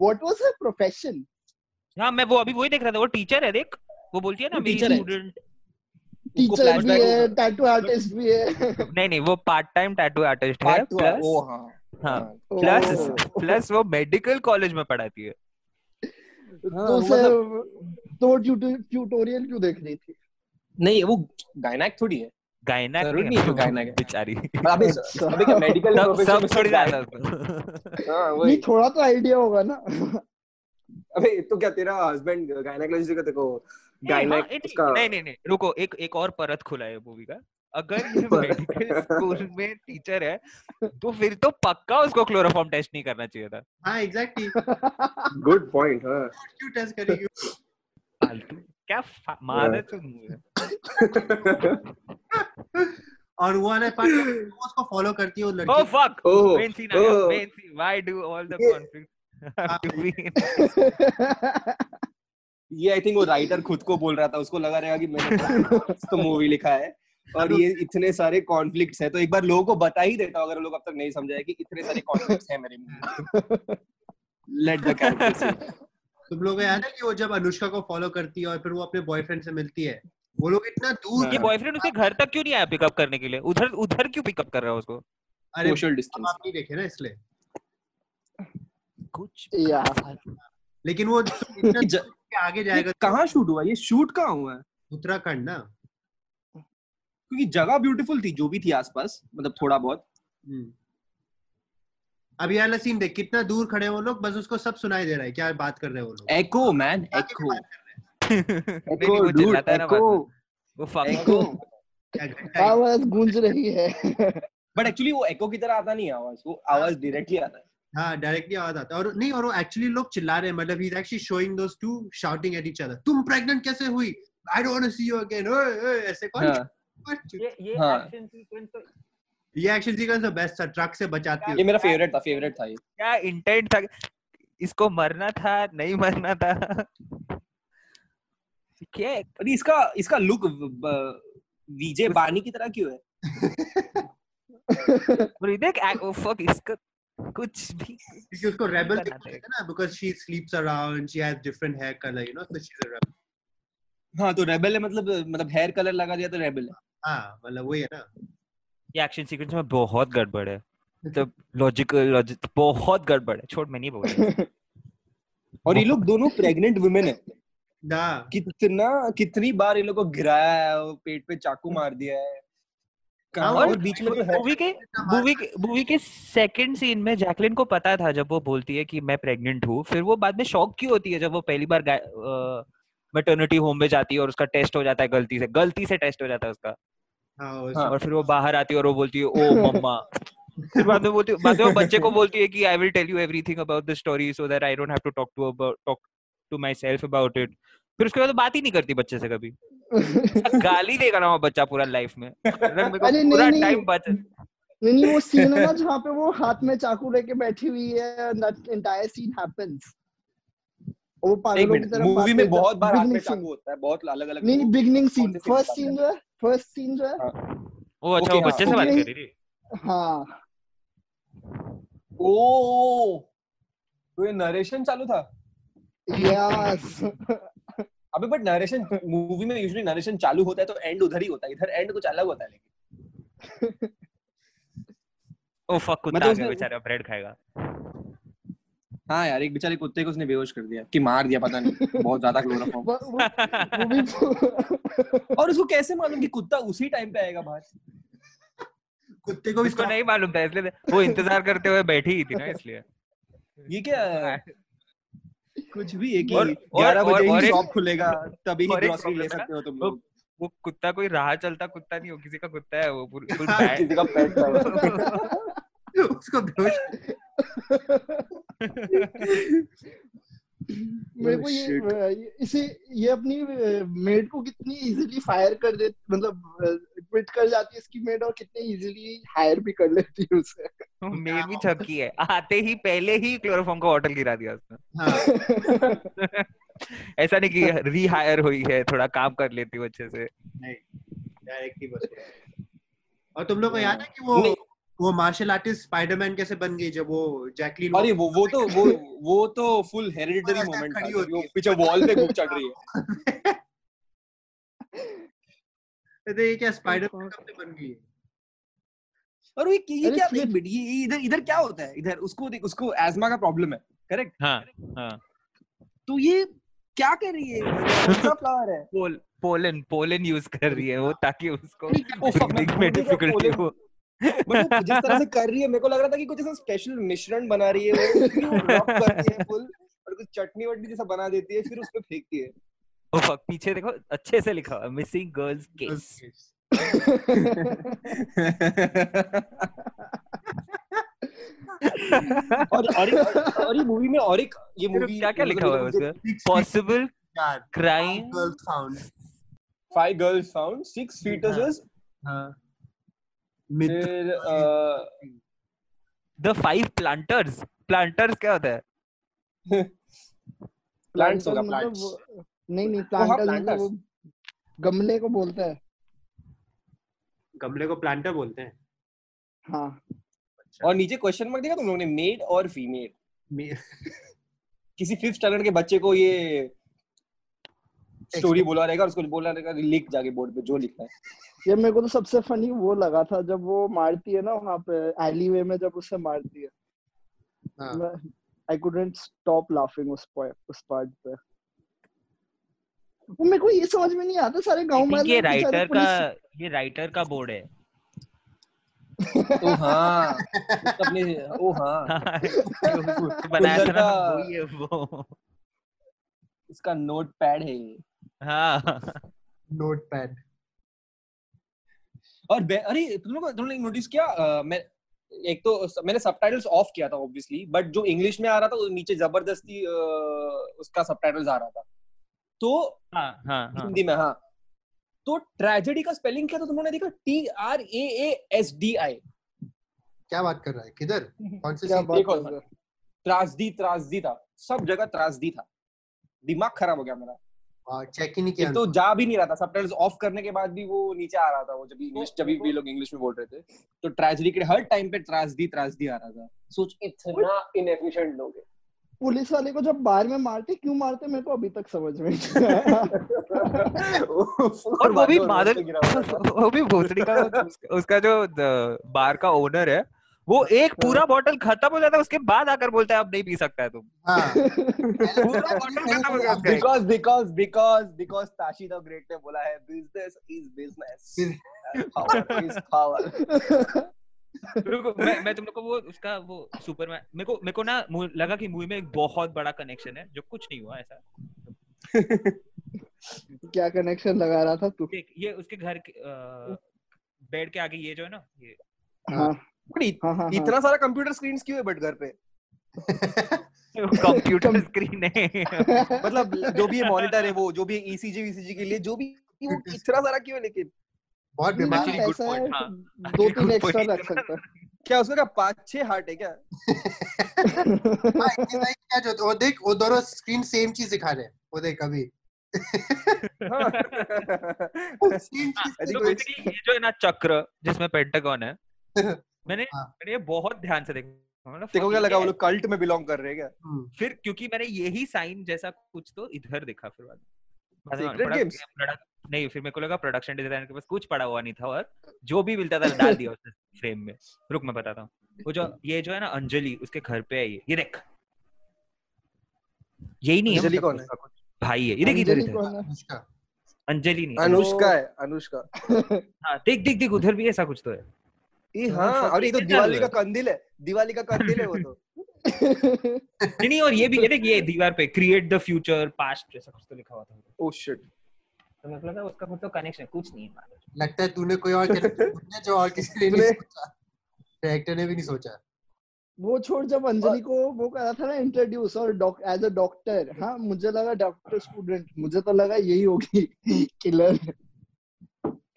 व्हाट वाज हर प्रोफेशन
हाँ मैं वो अभी वही देख रहा था वो टीचर है देख। वो बोलती है ना मेरी स्टूडेंट
टीचर भी है टैटू आर्टिस्ट भी है।
नहीं नहीं वो पार्ट टाइम टैटू आर्टिस्ट है प्लस
ओ हाँ।
हाँ प्लस प्लस वो मेडिकल कॉलेज में पढ़ाती है।
हाँ,
तो
वो
उसे
मतलब-
तो ट्यूटोरियल क्यों देख रही थी?
नहीं वो गायनाक थोड़ी है।
गायना
ज़रूरी नहीं है गायना है।
बेचारी।
अबे
अच्छा।
अबे क्या मेडिकल
सब थोड़ी
हाँ वही।
थोड़ा तो आइडिया होगा ना।
अबे तो क्या तेरा हस्बैंड गायनाकोलॉजिस्ट का गायनाक
it-
उसका
नहीं नहीं नहीं रुको एक एक और परत खुला है मूवी का। अगर ये मेडिकल स्कूल में टीचर है तो फिर तो पक्का उसको क्लोरोफॉर्म टेस्ट नहीं करना चाहिए था।
हाँ एग्जैक्टली
गुड पॉइंट हाँ।
क्यों टेस्ट करेगी?
फालतू क्या मारा है
और वो वाला पार्ट उसको फॉलो करती है वो
oh
लड़की
fuck!
ओह
main scene आ गया
ओह
main scene why do all the
ये- आई थिंक वो राइटर खुद को बोल रहा था उसको लगा रहेगा कि मैंने तो मूवी लिखा है। और ये इतने सारे कॉन्फ्लिक्ट्स है तो एक बार लोगों को बता ही देता हूँ अगर लोग अब तक नहीं समझे कि इतने सारे कॉन्फ्लिक्ट्स हैं मेरे मूवी लेट द कैरेक्टर्स
तुम लोगों याद है कि वो जब अनुष्का को फॉलो करती है और फिर वो अपने बॉयफ्रेंड से मिलती है वो लोग इतना दूर
हाँ।
ये बॉयफ्रेंड उसके घर तक क्यों नहीं आया पिकअप करने के लिए? उधर उधर क्यों पिकअप कर रहा है उसको?
अरे
सोशल डिस्टेंस
आप नहीं देखे ना इसलिए।
कुछ
यार
लेकिन वो आगे जाएगा
कहाँ शूट हुआ? ये शूट कहाँ हुआ? है
उत्तराखंड ना।
क्योंकि जगह ब्यूटीफुल थी जो भी थी आसपास मतलब थोड़ा बहुत।
हम्म। अब ये वाला सीन देख कितना दूर खड़े वो लोग बस उसको सब सुनाई दे रहा है क्या बात कर रहे हैं वो लोग।
एको मैन एको
हैं।
एको डूड
है
एको
वो
एको
क्या घंटा है?
आवाज़ गूंज रही है।
बट एक्चुअली वो एको की तरह आता नहीं आवाज़ वो आवाज़ डायरेक्टली आता है।
हाँ डायरेक्टली आवाज़ आता है। और नहीं और वो एक्चुअली लोग चिल्ला रहे हैं मतलब he is actually showing those two shouting at each other तुम प्रेग्नेंट कैसे हुई? I don't want to see you again ओए ओए ऐसे कौन
हाँ,
ये ये
हाँ।
एक्शन सीक्वेंस तो
ये एक्शन सीक्वेंस तो बेस्ट था ट्रक से बचाती है।
ये मेरा फेवरेट था फेवरेट था ये।
क्या इंटेंट था? इसको मरना था नहीं मरना था? क्या?
अरे इसका इसका लुक विजय बानी की तरह क्यों है?
और ये देख ओ फक इसका कुछ भी
क्योंकि उसको रेबल
हैं।
ना because she sleeps around she has different hair colour you know so she is a rebel
हाँ तो रेबल है मतलब मतलब हेयर कलर लगा दिया तो रेबल है।
हाँ मतलब वही है ना।
ये एक्शन सीक्वेंस में बहुत गड़बड़ है। मतलब लॉजिकल लॉजिक बहुत गड़बड़ है। छोड़ मैं नहीं बोल
और ये लोग दोनों प्रेग्नेंट वुमेन है।
ना।
कितना कितनी बार ये लोग को गिराया है पेट पे चाकू मार दिया है।
और
और बीच में तो
मूवी के मूवी के मूवी के सेकंड सीन में जैकलिन को पता था जब वो बोलती है कि मैं प्रेग्नेंट हूँ फिर वो बाद में शॉक क्यों होती है जब वो पहली बार मैटर्निटी होम में जाती है और उसका टेस्ट हो जाता है गलती से गलती से टेस्ट हो जाता है उसका।
हाँ
हाँ।
और फिर वो बाहर आती है और वो बोलती है ओ मम्मा। फिर बाद में बोलती बाद में बच्चे को बोलती है कि I will tell you everything about the story so that I don't have to talk to about talk to myself about it फिर उसके बाद बात ही नहीं करती बच्चे से कभी। गाली देगा ना वो बच्चा पूरा लाइफ में।
अरे नहीं,
पूरा
नहीं।
टाइम बच
नहीं नहीं वो सीन है ना जहाँ पे वो हाथ में चाकू लेके बैठी हुई है दैट एंटायर सीन हैपेंस वो पागलों की तरह
मूवी में बहुत बार हाथ में चाकू होता है बहुत अलग अलग
नहीं नहीं बिगनिंग सीन फ़र्स्ट सीन जो है फ़र्स्ट सीन जो है।
ओ अच्छा वो बच्चे से
हाँ।
बात कर रही थी?
हाँ।
ओ तो ये नरेशन चालू था?
यस
अबे बट नरेशन मूवी में यूजुअली नरेशन चालू होता है तो एंड उधर ही होता है। इधर एंड कुछ अलग होता है लेकिन।
ओ फक कुत्ता
मतलब
आ गया
उसने-
बेचारा ब्रेड खाएगा।
हाँ यार एक बेचारे कुत्ते को उसने बेहोश कर दिया कि मार दिया पता नहीं बहुत ज़्यादा क्लोरोफॉर्म
भी
और उसको कैसे मालूम कि कुत्ता उसी टाइम पे आएगा बाहर?
कुत्ते को भी
उसको नहीं मालूम था इसलिए वो इंतज़ार करते हुए बैठी ही थी ना इसलिए।
ये क्या? है? कुछ भी
एक
11
और-
बजे ही शॉप खुलेगा तभी ही ग्रोसरी ले सकते हो तुम लोग।
वो कुत्ता कोई राह चलता कुत्ता नहीं हो किसी का कुत्ता है वो पूरी
किसी का पेट
उसको बेहोश
मेरे को ये ये- इसे ये अपनी मेड को कितनी इजीली फायर कर दे मतलब क्विट कर जाती है इसकी मेड और कितनी इजीली हायर भी कर लेती है उसे।
मेड भी छक्की है। आते ही पहले ही क्लोरोफॉर्म का बॉटल गिरा दिया उसने।
हाँ।
ऐसा नहीं कि रिहायर हुई है थोड़ा काम कर लेती हूँ अच्छे से।
नहीं डायरेक्ट ही बस और तुम लोग को याद है कि वो वो मार्शल आर्टिस्ट स्पाइडरमैन कैसे बन गई जब वो जैकलीन
अरे वो वो तो वो वो तो फुल हेरिडिटरी मोमेंट था वो पीछे वॉल पे घूम चढ़ रही है।
तो ये क्या स्पाइडरमैन कब से बन गई है?
और ये ये क्या ये इधर इधर क्या होता है? इधर उसको देख उसको एस्मा का प्रॉब्लम है करेक्ट
हाँ हाँ।
तो ये क्या कर रही है? कौन सा फ्लावर है?
पोल पोलन पोलन यूज़ कर रही है वो ताकि उसको
fuck, में
डिफिकल्टी हो।
बट वो जिस तरह से कर रही है मेरे को लग रहा था कि कुछ ऐसा स्पेशल मिश्रण बना रही है वो करती है फुल और कुछ चटनी वटनी जैसा बना देती है फिर उस पे फेंकती है।
ओ फक पीछे देखो अच्छे से लिखा हुआ है मिसिंग गर्ल्स केस
और और एक- और ये मूवी में और एक ये मूवी
क्या क्या लिखा हुआ है उसमें? Possible crime
girls found.
Five girls found six foetuses
हाँ.
फिर
द फाइव प्लांटर्स प्लांटर्स क्या होता है?
Plants होगा,
मतलब
plants.
वो- नहीं नहीं प्लांटर्स मतलब गमले को बोलता है।
गमले को प्लांटर बोलते हैं।
हाँ।
और नीचे क्वेश्चन मार्क देखा तुम लोगों ने मेड और फीमेल किसी फिफ्थ स्टैंडर्ड के बच्चे को ये स्टोरी बोला रहेगा उसको बोला रहेगा लिख जाके बोर्ड पे जो लिखना है।
ये मेरे को तो सबसे फनी वो लगा था जब वो मारती है ना वहाँ पे एली वे में जब उसे मारती है।
हाँ.
आई कुडंट स्टॉप लाफिंग उस पार्ट पे। वो मेरे को ये समझ में नहीं आता सारे गाँव में
ये राइटर का ये राइटर का बोर्ड है।
ओ हाँ अपने ओ हाँ।
बनाया था ना वही है वो।
इसका नोट पैड है ये।
हाँ।
नोट पैड
और अरे तुम लोग तुम लोग नोटिस किया? अ, मैं एक तो मैंने सबटाइटल्स ऑफ़ किया था ऑब्वियसली बट जो इंग्लिश में आ रहा था वो नीचे ज़बरदस्ती उसका सबटाइटल्स आ रहा था। तो
हाँ हाँ हाँ।
हिंदी में हाँ। तो ट्रेजेडी का स्पेलिंग क्या था तुमने देखा? T R A A S D I
क्या बात कर रहा है? किधर? कौन से
देखो? त्रासदी त्रासदी था। सब जगह त्रासदी था। दिमाग खराब हो गया मेरा।
चेक ही नहीं किया
तो जा भी नहीं रहा था। सबटाइटल्स ऑफ़ करने के बाद भी वो नीचे आ रहा था वो जब इंग्लिश जब भी लोग इंग्लिश में बोल रहे थे। तो ट्रेजेडी के हर टाइम पे त्रासदी त्रासदी आ रहा था। सोच इतना इनएफिशिएंट लोग हैं।
पुलिस वाले को जब बार में मारते क्यों मारते मेरे को अभी तक समझ में
और वो भी मादर वो भी भोसड़ी का उसका- जो बार का ओनर है वो एक पूरा बॉटल खत्म हो जाता है उसके बाद आकर बोलता है अब नहीं पी सकता है तुम।
हाँ।
हो।
Because because because because Tashi the great ने बोला है बिज़नेस इज़ बिज़नेस
रुको मैं मैं तुम लोग को वो उसका वो सुपरमैन मेरे को मेरे को ना लगा कि मूवी में एक बहुत बड़ा कनेक्शन है जो कुछ नहीं हुआ ऐसा।
क्या कनेक्शन लगा रहा था तू?
ये उसके घर के बेड के आगे ये जो है ना ये।
हाँ। हाँ हाँ
इतना सारा कंप्यूटर स्क्रीन क्यों है बट घर पे?
कंप्यूटर स्क्रीन है।
मतलब जो भी मॉनिटर है वो जो भी ईसीजी वीसीजी के लिए जो भी इतना सारा क्यों है लेकिन?
बहुत बीमार है
ऐसा है
हाँ।
दो तीन एक्स्ट्रा. रख सकता है
क्या उसका क्या पाँच छह हार्ट है क्या
क्या जो वो देख वो दोनों स्क्रीन सेम चीज़ दिखा रहे हैं वो देख अभी
हाँ।
जो है ना चक्र जिसमें पेंटागन है मैंने
हाँ।
मैंने ये बहुत ध्यान से देखा मतलब
देखो क्या लगा वो लोग कल्ट में बिलोंग कर रहे हैं क्या
हम्म,
फिर क्योंकि मैंने यही साइन जैसा कुछ तो इधर देखा फिर बाद में। नहीं फिर मेरे को लगा प्रोडक्शन डिज़ाइनर के पास कुछ पड़ा हुआ नहीं था और जो भी मिलता था डाल दिया उसने फ्रेम में। रुक मैं बताता हूँ। वो जो ये जो है ना अंजलि उसके घर पे है। ये ये देख। यही नहीं है
अंजलि
मतलब
कौन है?
भाई है। ये देख इधर
अंजलि
इधर।
है?
अंजलि नहीं
अनुष्का है अनुष्का।
हाँ देख देख देख उधर भी ऐसा कुछ तो है।
ये
हाँ,
और ये तो दिवाली का कंदिल है। दिवाली का कंदिल है वो तो।
नहीं और ये भी ये देख ये दीवार पे क्रिएट द फ्यूचर पास्ट ऐसा कुछ तो लिखा हुआ था।
ओ शिट
तो मेरे को लगा उसका कुछ तो कनेक्शन कुछ नहीं है
लगता है तूने कोई और ढूंढा जो और किसी ने नहीं सोचा। डायरेक्टर ने भी नहीं सोचा।
वो छोड़ जब अंजलि को वो करा था ना इंट्रोड्यूस और एज अ डॉक्टर हाँ मुझे लगा डॉक्टर स्टूडेंट मुझे तो लगा यही होगी किलर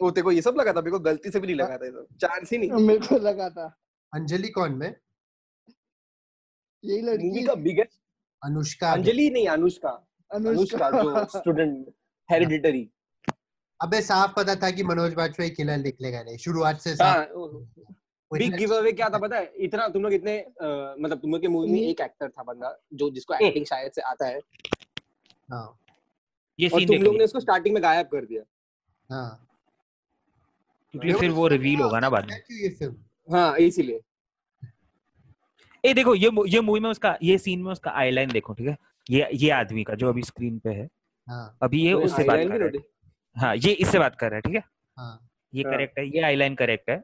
वो तेरे को ये सब लगा था? मेरे को गलती से भी नहीं लगा था ये सब। चांस ही नहीं।
मेरे को लगा था।
अंजलि कौन में?
यही लड़की।
मूवी का बिगेस्ट
अनुष्का
अंजलि नहीं अनुष्का। अनुष्का। जो स्टूडेंट हेरिडिटरी
अबे साफ़ पता था कि मनोज बाजपेयी किलर निकलेगा नहीं। शुरुआत से
हाँ बिग गिव अवे क्या था पता है? इतना तुम लोग इतने अ, मतलब तुम लोग के मूवी में एक एक्टर था बंदा जो जिसको एक्टिंग शायद से आता है।
हाँ।
ये
और
सीन
तुम लोग ने
ली
उसको स्टार्टिंग में गायब कर दिया।
हाँ।
क्योंकि फिर वो रिवील होगा ना बाद में।
क्यों ये फ़िल्म
हाँ इसीलिए।
ए देखो ये ये मूवी में उसका ये सीन में उसका आईलाइन देखो ठीक है? ये ये आदमी का जो अभी स्क्रीन पे है।
हाँ।
अभी ये उससे बात कर रहा है। हाँ ये इससे बात कर रहा है ठीक है?
हाँ।
ये
हाँ।
करेक्ट है ये आईलाइन करेक्ट है।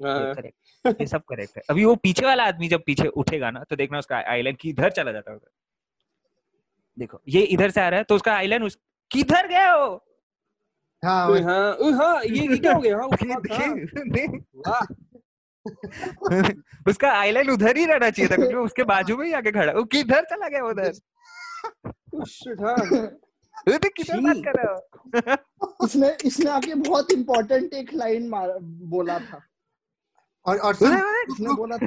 हाँ,
करेक्ट ये सब करेक्ट है। अभी वो पीछे वाला आदमी जब पीछे उठेगा ना तो देखना उसका आईलाइन किधर चला जाता है उधर देखो ये इधर से आ रहा है तो उसका आईलाइन उस किधर गए हो
हाँ वो-
हाँ हाँ ये ये क्या हो गया हाँ हाँ,
उसका आईलाइन उधर ही रहना चाहिए था क्योंकि उसके बाजू में ही आके खड़ा है। वो किधर चला गया उधर?
हाँ
अरे तो किधर बात कर रहे हो?
इसने इसने आके बहुत इम्पोर्टेंट एक लाइन मार बोला था।
और और सुन
इसने बोला था।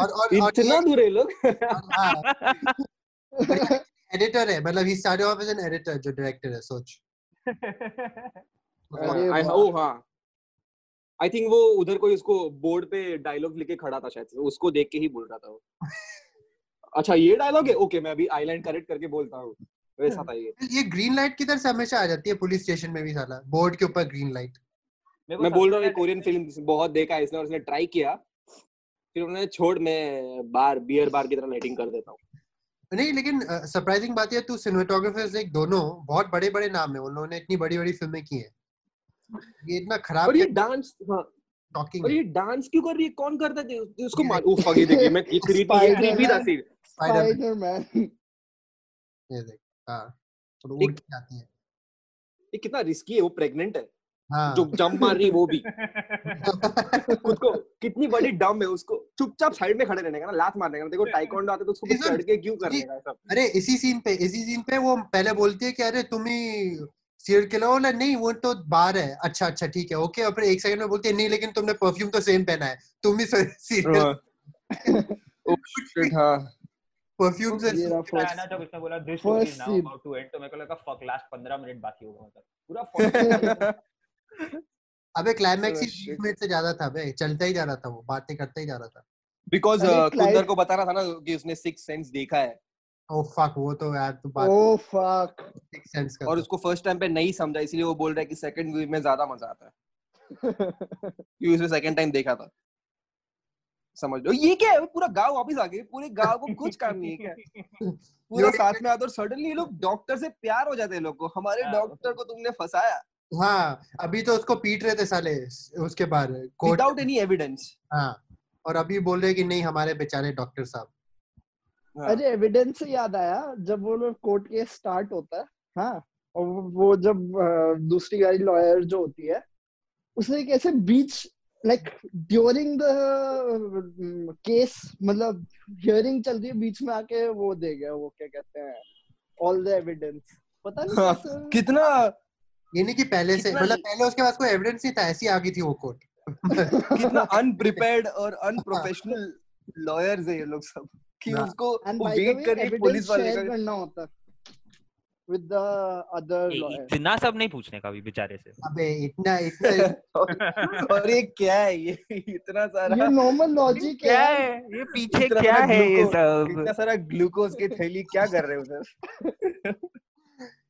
और और और
इतना दूर है लोग।
एडिटर है मतलब he started off as an editor जो डायरेक्टर है सोच।
वाह।
ओ हाँ। आई थिंक वो उधर कोई उसको बोर्ड पे डायलॉग लिखे खड़ा था शायद उसको देख के ही बोल रहा था वो। अच्छा ये डायलॉग है? ओके मैं अभी आईलाइन करेक्ट करके बोलता हूँ। वैसा था ये।
ये ग्रीन लाइट किधर से हमेशा आ जाती है पुलिस स्टेशन में भी साला बोर्ड के ऊपर ग्रीन लाइट
मैं बोल रहा हूँ कोरियन फ़िल्म बहुत देखा है इसने और इसने ट्राई किया। फिर उन्होंने छोड़ मैं बार बियर बार की तरह लाइटिंग कर देता हूँ।
नहीं लेकिन सरप्राइजिंग बात है तू सिनेमेटोग्राफर्स देख दोनों बहुत बड़े बड़े नाम है उन्होंने इतनी बड़ी बड़ी फ़िल्में की हैं। ये इतना खराब
और ये डांस हाँ।
टॉकिंग
और ये डांस क्यों कर रही है? कौन करता है उसको मार ओ फक देखिए मैं ये creepy ये था
स्पाइडरमैन
स्पाइडरमैन
ये देख। हाँ उड़ के आती है।
ये कितना रिस्की है वो प्रेग्नेंट है।
हाँ।
जो जंप मार रही वो भी। खुद को कितनी बड़ी डम है उसको। चुपचाप साइड में खड़े रहने का ना लात मारने का देखो टाइकोंडो आते तो उसको चढ़ के क्यों करने का सब
अरे इसी सीन पे इसी सीन पे वो पहले बोलती है कि अरे तुम ही सीरियल किलर बोला नहीं वो तो बाहर है। अच्छा अच्छा ठीक है ओके और फिर एक सेकंड में बोलती है नहीं लेकिन तुमने परफ्यूम तो सेम पहना है। तुम ही
हाँ।
परफ्यूम से
ये रहा
आया
first
ना जब उसने बोला this is now about to end तो मेरे को लगा फक लास्ट 15 मिनट बाकी होगा मतलब। पूरा 40
अबे क्लाइमैक्स ही
Oh,
20 मिनट से ज़्यादा था बे चलता ही जा रहा था वो बातें करता ही जा रहा था।
बिकॉज़ कुंदर
Clive-
को बताना था ना कि उसने सिक्स सेंस देखा है।
ओ फक वो तो यार तू बात
ओ फक
सिक्स सेंस का
और उसको फ़र्स्ट टाइम पे नहीं समझा इसलिए वो बोल रहा है कि सेकंड मूवी में ज़्यादा मज़ा आता है। क्योंकि उसने सेकंड टाइम देखा था। समझ लो। ये क्या है? पूरा गाँव वापस आ गए पूरे गाँव को कुछ काम नहीं है क्या? पूरा साथ में आता और सडनली लोग डॉक्टर से प्यार हो जाते हैं लोग को। हमारे
हाँ।
डॉक्टर को तुमने फंसाया।
हाँ अभी तो उसको पीट रहे थे साले उसके बाद
विदाउट एनी एविडेंस
हाँ और अभी बोल रहे कि नहीं हमारे बेचारे डॉक्टर साहब।
हाँ।
अरे एविडेंस से याद आया जब वो लोग कोर्ट केस स्टार्ट होता है हाँ और वो- वो जब दूसरी वाली लॉयर जो होती है उसने कैसे बीच लाइक ड्यूरिंग द केस मतलब हियरिंग चल रही है बीच में आके वो दे गया वो क्या कहते हैं ऑल द एविडेंस पता नहीं
हाँ,
कैसे
कितना
ये नहीं कि पहले से मतलब पहले उसके पास कोई एविडेंस नहीं था ऐसी आ गई थी वो कोर्ट
कितना अनप्रिपेयर्ड और अनप्रोफेशनल लॉयर्स है ये लोग सब कि
हाँ।
उसको वेट
वे
कर रही है
एविडेंस
पुलिस वाले का
करना होता। है with the other
a,
lawyer
इतना सब नहीं पूछने का भी बेचारे से।
अबे इतना इतना
और और ये क्या है? ये इतना सारा ये
नॉर्मल लॉजिक
क्या
है?
ये पीछे क्या है ये सब?
इतना सारा ग्लूकोज की थैली क्या कर रहे हो उधर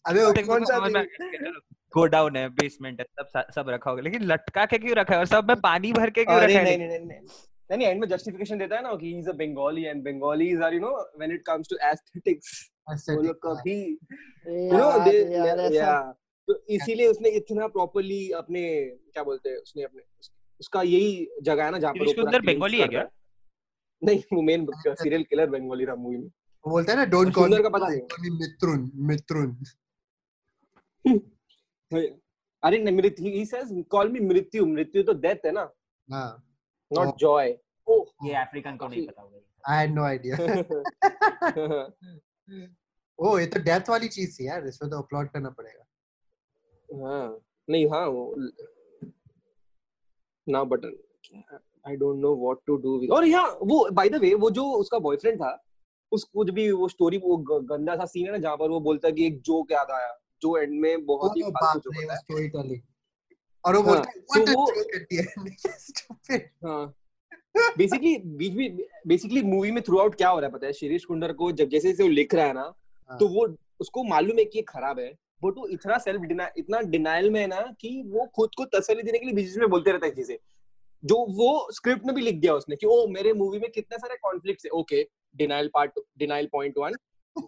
अबे वो-
कौन सा
समझ में गो डाउन है बेसमेंट है सब सब रखा होगा। लेकिन लटका के क्यों रखा है? और सब में पानी भर के क्यों रखा है?
नहीं नहीं नहीं नहीं नहीं एंड में जस्टिफिकेशन देता है ना कि he is a Bengali and Bengalis are you know when it comes to aesthetics वो लोग। कभी यू नो दे या तो इसीलिए उसने इतना प्रॉपर्ली अपने क्या बोलते हैं उसने अपने उसका यही जगह है ना जहाँ पर पूरा
अंदर बंगाली है क्या?
नहीं वो मेन सीरियल किलर बंगाली था मूवी में
वो बोलता है ना डोंट कॉल
का पता नहीं।
मित्रुन मित्रुन
अरे नहीं मृत्यु ही सेज कॉल मी मृत्यु मृत्यु तो डेथ है ना
हाँ
नॉट
Oh.
जॉय ओह
ये अफ्रीकन को नहीं पता होगा
I had no idea oh ये तो डेप्थ वाली चीज़ थी यार इसमें तो अपलोड करना पड़ेगा।
हाँ नहीं हाँ वो now button. I don't know what to do और यहाँ वो बाय द वे वो जो उसका बॉयफ्रेंड था उसको जब भी वो स्टोरी वो गंदा सा सीन है ना जहाँ पर वो बोलता है कि एक जोक याद आया जो एंड में बहुत ही फालतू जोक है।
स्टोरी टेलिंग और वो
हाँ,
बोलता है what a joke at the end stupid
हाँ। बेसिकली बीच में बेसिकली मूवी में थ्रू आउट क्या हो रहा है पता है? शिरीष कुंडर को जब जैसे जैसे वो लिख रहा है ना
हाँ।
तो वो उसको मालूम है कि ये खराब है बट वो इतना सेल्फ इतना डिनाइल में है ना कि वो खुद को तसली देने के लिए बीच में बोलते रहता है चीज़ें। जो वो स्क्रिप्ट में भी लिख दिया उसने कि ओ मेरे मूवी में कितने सारे कॉन्फ्लिक्ट्स है। Okay denial part denial point one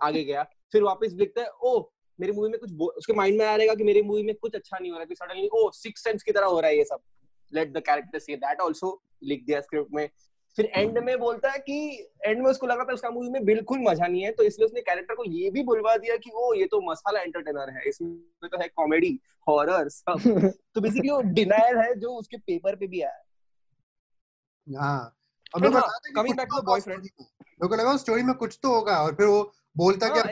आगे गया। फिर वापस लिखता है ओ मेरी मूवी में कुछ उसके माइंड में आ रहेगा कि मेरी मूवी में कुछ अच्छा नहीं हो रहा है सडनली ओ सिक्स सेंस की तरह हो रहा है ये सब। Let the character say that also लिख दिया स्क्रिप्ट में। फिर एंड में बोलता है कि एंड में उसको लगा था उसका मूवी में बिल्कुल मज़ा नहीं है तो इसलिए उसने कैरेक्टर को ये भी बुलवा दिया कि ओ ये तो मसाला एंटरटेनर है। इसमें तो है कॉमेडी हॉरर सब। तो बेसिकली वो डिनायर है जो उसके पेपर पे भी आया। है।
अब
हाँ,
लगा था कि
coming
कुछ
back
तो में। मेरे को लगा स्टोरी में कुछ तो होगा और फिर वो बोलता
हाँ,
क्या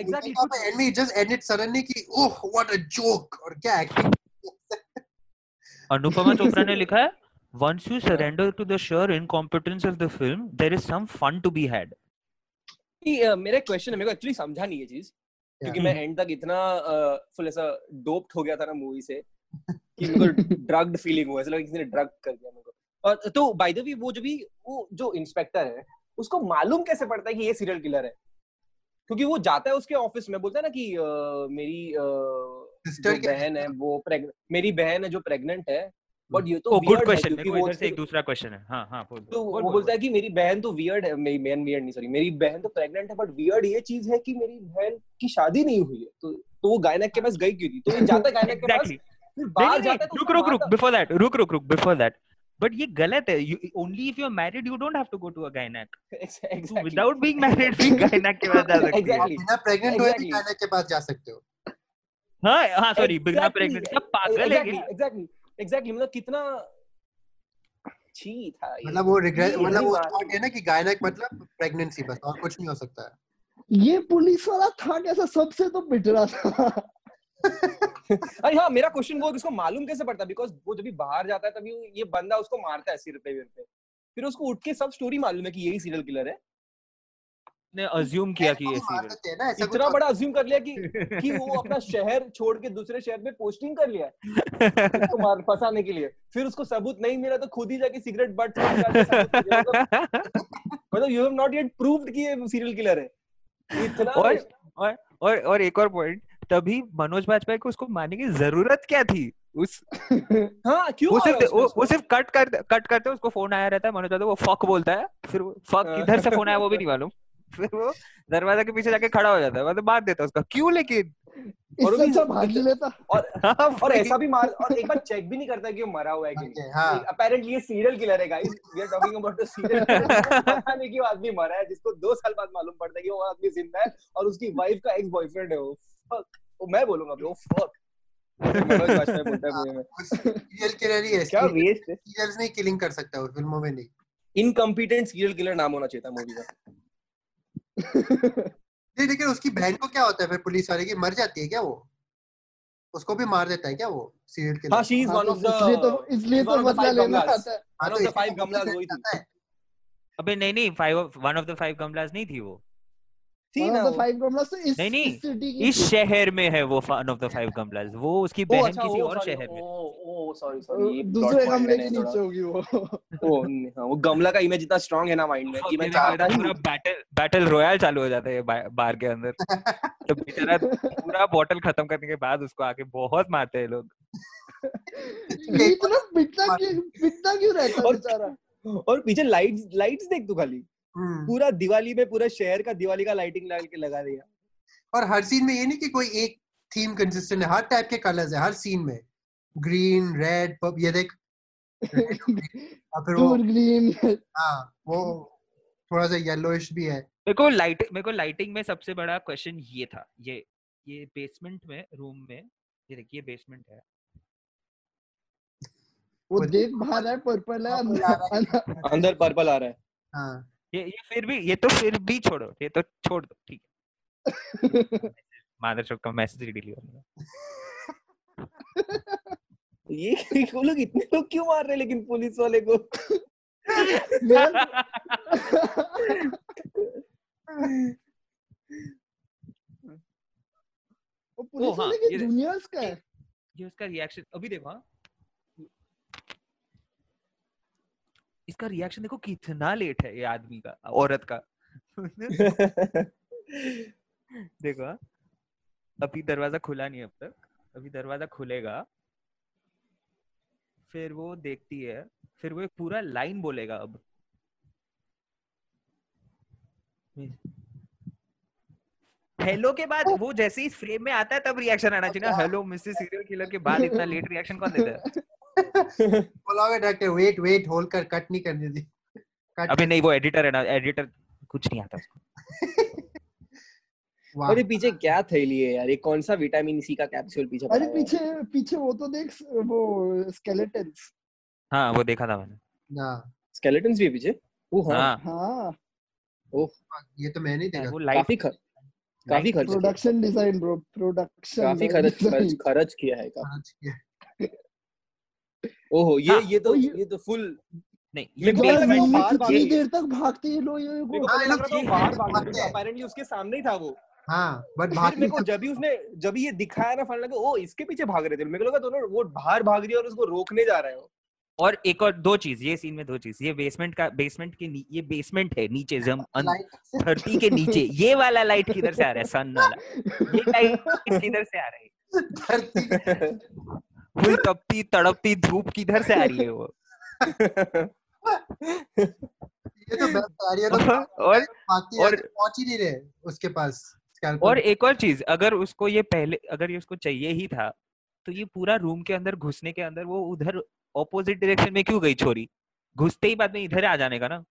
एंड में जस्ट एंड इट सडनली कि ओह व्हाट अ जोक और क्या एक्टिंग
अनुपमा चोपड़ा ने लिखा है once you surrender to the sheer incompetence of the film there is some fun to be had.
मेरा क्वेश्चन है मेरे को एक्चुअली समझा नहीं ये चीज़ क्योंकि मैं एंड तक इतना फुल ऐसा डोप्ड हो गया था ना मूवी से कि मेरे को ड्रग्ड फीलिंग हुआ ऐसा लगा किसी ने ड्रग कर दिया मेरे को। और तो बाय द वे वो जो भी वो जो इंस्पेक्टर है उसको मालूम कैसे पड़ता है कि ये सीरियल किलर है? क्योंकि वो जाता है उसके ऑफ़िस में बोलता है ना कि मेरी जो
के-
बहन है वो प्रेग्नेंट मेरी बहन है जो प्रेग्नेंट है बट ये तो
good
weird है
मेरे इधर से एक दूसरा क्वेश्चन है। हाँ हाँ बोल
तो वो बोलता है कि मेरी बहन तो वियर्ड है मेरी बहन वियर्ड नहीं सॉरी मेरी बहन तो प्रेग्नेंट है बट वियर्ड ये चीज़ है कि मेरी बहन की शादी नहीं हुई है। तो तो वो गायनक के पास गई क्यों थी? तो ये जाता गायनक के पास बाहर जाता है तो
रुक रुक रुक बिफोर दैट रुक रुक रुक बिफोर दैट बट ये गलत है only if you are married you don't have to go to a gynaec. Without being married भी गायनेक के पास जा सकती है.
बिना प्रेग्नेंट हुए भी. गायनेक के पास जा सकते हो।
हाँ हाँ सॉरी बिना प्रेग्नेंट क्या पागल है
Exactly, exactly, exactly, मतलब कितना छी था
मतलब वो रिग्रेट मतलब वो थॉट है। ना कि गायनेक मतलब प्रेगनेंसी बस और कुछ नहीं हो सकता है।
ये पुलिस वाला था कैसा सबसे तो पिट रहा था।
अरे हाँ मेरा क्वेश्चन वो है उसको मालूम कैसे पड़ता बिकॉज़ वो जब भी बाहर जाता है तभी ये बंदा उसको मारता है सिर पे वीर पे। फिर उसको उठ के सब स्टोरी मालूम है कि यही सीरियल किलर है।
ने अज्यूम किया कि ये सीरियल
हैं
इतना बड़ा अज्यूम कर लिया कि कि वो अपना शहर छोड़ के दूसरे शहर में पोस्टिंग कर लिया है उसको मार फंसाने के लिए। फिर उसको सबूत नहीं मिला तो खुद ही जाके सिगरेट बट मतलब you have not yet proved कि ये सीरियल किलर है। इतना
और और और और एक और पॉइंट तभी मनोज बाजपेयी को उसको मारने की ज़रूरत क्या थी? उस
हाँ क्यों
वो सिर्फ़ वो, वो सिर्फ़ कट कर कट करते उसको फ़ोन आया रहता है मनोज बाजपेयी वो फक बोलता है फिर फक
हाँ।
किधर से फ़ोन आया वो भी नहीं मालूम। फिर वो दरवाज़ा के पीछे जाके खड़ा हो जाता है। मतलब मार देता है उसका क्यों लेकिन?
और भी-
अच्छा भाग लेता।
और
हाँ,
और ऐसा भी मार और एक बार चेक भी नहीं करता कि वो मरा हुआ है कि नहीं
है। हाँ
अपेरेंटली ये सीरियल किलर है guys we are talking about a serial पता नहीं कि वो आदमी मरा है जिसको दो साल बाद मालूम पड़ता है कि वो आदमी ज़िंदा है और उसकी वाइफ का एक्स बॉयफ्रेंड है वो। फक वो मैं बोलूँगा ब्रो फक है
सीरियल किलर ही है
क्या वेस्ट है?
सीरियल्स नहीं किलिंग कर सकता वो फ़िल्मों में नहीं।
इनकम्पिटेंट सीरियल किलर नाम होना चाहिए था मूवी का।
नहीं लेकिन उसकी बहन को क्या होता है फिर पुलिस वाले की? मर जाती है क्या वो? उसको भी मार देता है क्या वो सीरियल के
हाँ she is one of the
इसलिए तो इसलिए तो बदला लेना। आता है।
five
इसलिए
गमलास वही थी।
अबे नहीं नहीं five one of the five गमलास नहीं थी वो।
इस।
शहर में है वो वन ऑफ़ द फाइव गमलास वो उसकी बहन
अच्छा
किसी और शहर में।
ओ ओ सॉरी सॉरी
दूसरे गमले के नीचे होगी वो।
ओ हाँ, वो गमला का इमेज इतना स्ट्रांग है ना माइंड में कि मैं चाहता ही
पूरा बैटल बैटल रॉयल चालू हो जाता है बार के अंदर। तो बेचारा पूरा बॉटल खत्म करने के बाद उसको आके बहुत मारते हैं लोग।
इतना क्यों रहता है
और-
बेचारा?
और पीछे लाइट्स लाइट्स देख तू खाली। पूरा दिवाली में पूरा शहर का दिवाली का लाइटिंग लगा के लगा दिया।
और हर सीन में ये नहीं कि कोई एक थीम कंसिस्टेंट है हर टाइप के कलर्स है हर सीन में। ग्रीन रेड ये देख। फिर वो
ग्रीन
हाँ वो थोड़ा सा येलोइश भी है।
मेरे को लाइट मेरे को लाइटिंग में सबसे बड़ा क्वेश्चन ये था ये ये बेसमेंट में रूम में ये देखिए बेसमेंट है।
वो देख बाहर है पर्पल है। अंदर
पर्पल आ रहा है।
हाँ।
ये ये फिर भी ये तो फिर भी छोड़ो ये तो छोड़ दो ठीक है। मादर चौक का मैसेज डिलीट कर
ये वो लोग इतने लोग क्यों मार रहे हैं लेकिन पुलिस वाले को?
वो पुलिस
हाँ,
वाले के जूनियर्स का है।
ये उसका रिएक्शन अभी देखो इसका रिएक्शन देखो कितना लेट है ये आदमी का औरत का। देखो हाँ, अभी दरवाज़ा खुला नहीं अब तक अभी दरवाज़ा खुलेगा फिर वो देखती है फिर वो एक पूरा लाइन बोलेगा अब। हेलो के बाद वो जैसे ही फ्रेम में आता है तब रिएक्शन आना चाहिए ना हेलो मिसेस सीरियल किलर के बाद इतना लेट रिएक्शन कौन देता है?
बोलोगे डायरेक्टर वेट वेट होल्ड कर कट नहीं करने दी। कट
अबे नहीं वो एडिटर है ना एडिटर कुछ नहीं आता उसको।
वाह।
अरे पीछे क्या थैली है यार? ये कौन सा विटामिन सी का कैप्सूल पीछे
अरे पीछे पीछे वो तो देख वो स्केलेटन्स
हाँ वो देखा था मैंने।
ना।
स्केलेटन्स भी पीछे? ओ हाँ।
हाँ।
हाँ।
ये तो मैं नहीं देखा।
वो लाइट
काफ़ी काफ़ी खर्च
प्रोडक्शन डिज़ाइन ब्रो प्रोडक्शन
काफ़ी खर्च खर्च किया है का
आज किया।
ओहो ये
हाँ,
ये तो
ये-
तो फुल
नहीं ये
कितनी। देर तक भागते ये लोग? ये
मेरे
वो
को
हाँ,
लग
ये-।
अपेरेंटली उसके सामने ही था वो।
हाँ बट
मेरे को जब भी उसने जब ये दिखाया ना फन लगा ओ इसके पीछे भाग रहे थे। मेरे को लगा दोनों वो बाहर भाग रही है और उसको रोकने जा रहे हो
और एक और दो चीज़ ये सीन में दो चीज़। ये बेसमेंट का बेसमेंट के नी- ये बेसमेंट है नीचे जम धरती के नीचे। ये वाला लाइट किधर से आ रहा है? सन वाला। ये लाइट किधर से आ रहा है? फुल तपती तड़पती धूप किधर से आ रही है वो?
ये तो बेस्ट आ रही है तो
और
बाकी
और-
और पहुँच ही नहीं रहे उसके पास
और एक और चीज़ अगर उसको ये पहले अगर ये उसको चाहिए ही था तो ये पूरा रूम के अंदर घुसने के अंदर वो उधर ऑपोजिट डायरेक्शन में क्यों गई छोरी? घुसते ही बाद में इधर आ जाने का ना?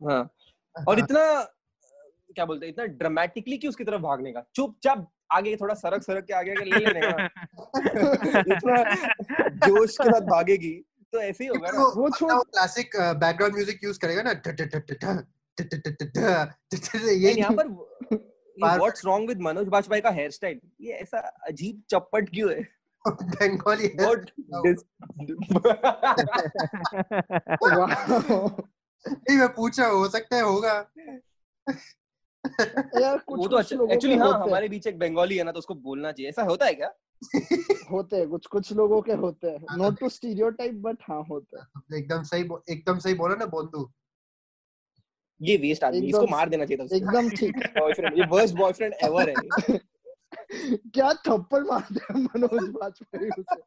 हाँ। और
हाँ,
इतना क्या बोलते हैं इतना ड्रामेटिकली क्यों उसकी तरफ़ भागने का? चुपचाप आगे थोड़ा सरक सरक के आगे ले लेने का जोश के साथ भागेगी तो ऐसे ही होगा ना
वो
छोड़
क्लासिक बैकग्राउंड म्यूज़िक यूज़ करेगा ना ये
यहाँ पर what's wrong with Manoj Bajpayee का हेयर स्टाइल ये ऐसा अजीब चप्पट क्यों है
बंगाली
व्हाट
नहीं मैं पूछ रहा हो सकता है होगा
यार कुछ
वो तो
लोगों
एक्चुअली हाँ हमारे बीच एक बंगाली है ना तो उसको बोलना चाहिए। ऐसा होता है क्या?
होते हैं कुछ कुछ लोगों के होते हैं। नॉट टू स्टीरियोटाइप बट हाँ होते हैं।
एकदम सही एकदम सही बोला ना बोंदू।
ये वेस्ट आदमी इसको मार देना चाहिए था
एकदम ठीक।
बॉयफ्रेंड ये वर्स्ट बॉयफ्रेंड एवर है।
क्या थप्पड़ मारते हैं मनोज बाजपेयी उसे?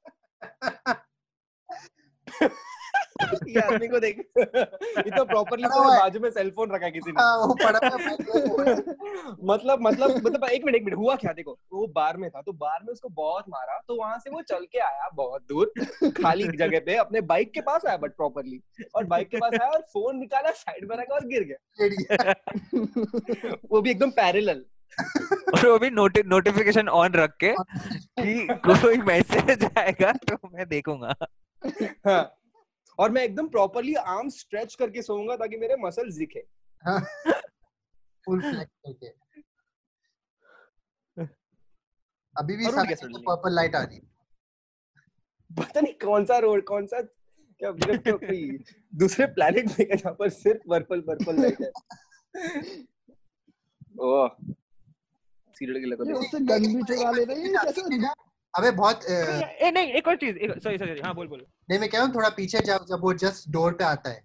ये आदमी को देख। इतना प्रॉपर्ली
पड़ा
बाजू में सेल फ़ोन रखा किसी ने।
हाँ, वो पड़ा हुआ है, मैं बोल रहा हूँ।
मतलब मतलब मतलब एक मिनट एक मिनट हुआ क्या? देखो वो बार में था तो बार में उसको बहुत मारा तो वहाँ से वो चल के आया बहुत दूर खाली जगह पे अपने बाइक के पास आया बट प्रॉपरली और बाइक के पास आया और फ़ोन निकाला साइड में रखा और गिर गया। वो भी एकदम पैरेलल
और वो भी नोटि नोटिफिकेशन ऑन रख के कि कोई मैसेज आएगा तो मैं देखूँगा।
हाँ। और मैं एकदम प्रॉपरली आर्म स्ट्रेच करके सोऊँगा ताकि मेरे मसल्स दिखे।
फुल अभी भी सामने पर्पल लाइट आ रही
पता नहीं कौन सा रोड कौन सा क्या मतलब क्या कोई दूसरे प्लेनेट में है जहाँ पर सिर्फ़ पर्पल पर्पल लाइट है। ओह। सीरियल को देखो।
उससे गन भी चुरा ले रही है कैसे
अबे बहुत
ए नहीं एक और चीज़ सॉरी सॉरी हाँ बोल बोल।
नहीं मैं कह रहा हूँ थोड़ा पीछे जाओ जब वो जस्ट डोर पे आता है।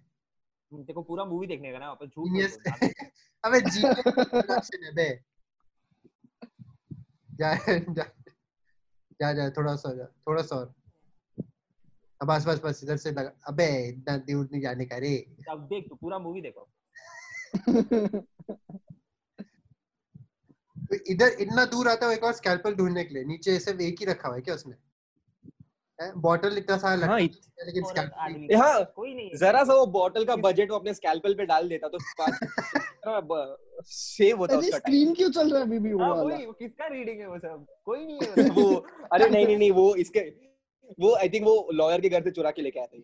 देखो पूरा मूवी देखने का ना वापस झूठ.
अबे जी प्रोडक्शन है बे। जा जा जा जा थोड़ा सा जा थोड़ा सा अब बस बस बस इधर से लगा अबे इतना दूर नहीं जाने का रे।
अब देख तू पूरा मूवी देखो।
तो इधर इतना दूर आता है एक और स्कैल्पल ढूँढने के लिए। नीचे सिर्फ़ एक ही रखा हुआ है क्या उसने बॉटल इतना सारा लगा
हाँ,
लेकिन scalpel
हाँ,
कोई नहीं
जरा सा वो बॉटल का बजट वो अपने स्कैल्पल पे डाल देता तो सेव होता उसका
स्क्रीन क्यों चल रहा है अभी भी वो
हाँ,
वाला?
वो किसका रीडिंग है वो सब? कोई नहीं है वो
वो अरे नहीं नहीं नहीं वो इसके वो आई थिंक वो लॉयर के घर से चुरा के लेके आते हैं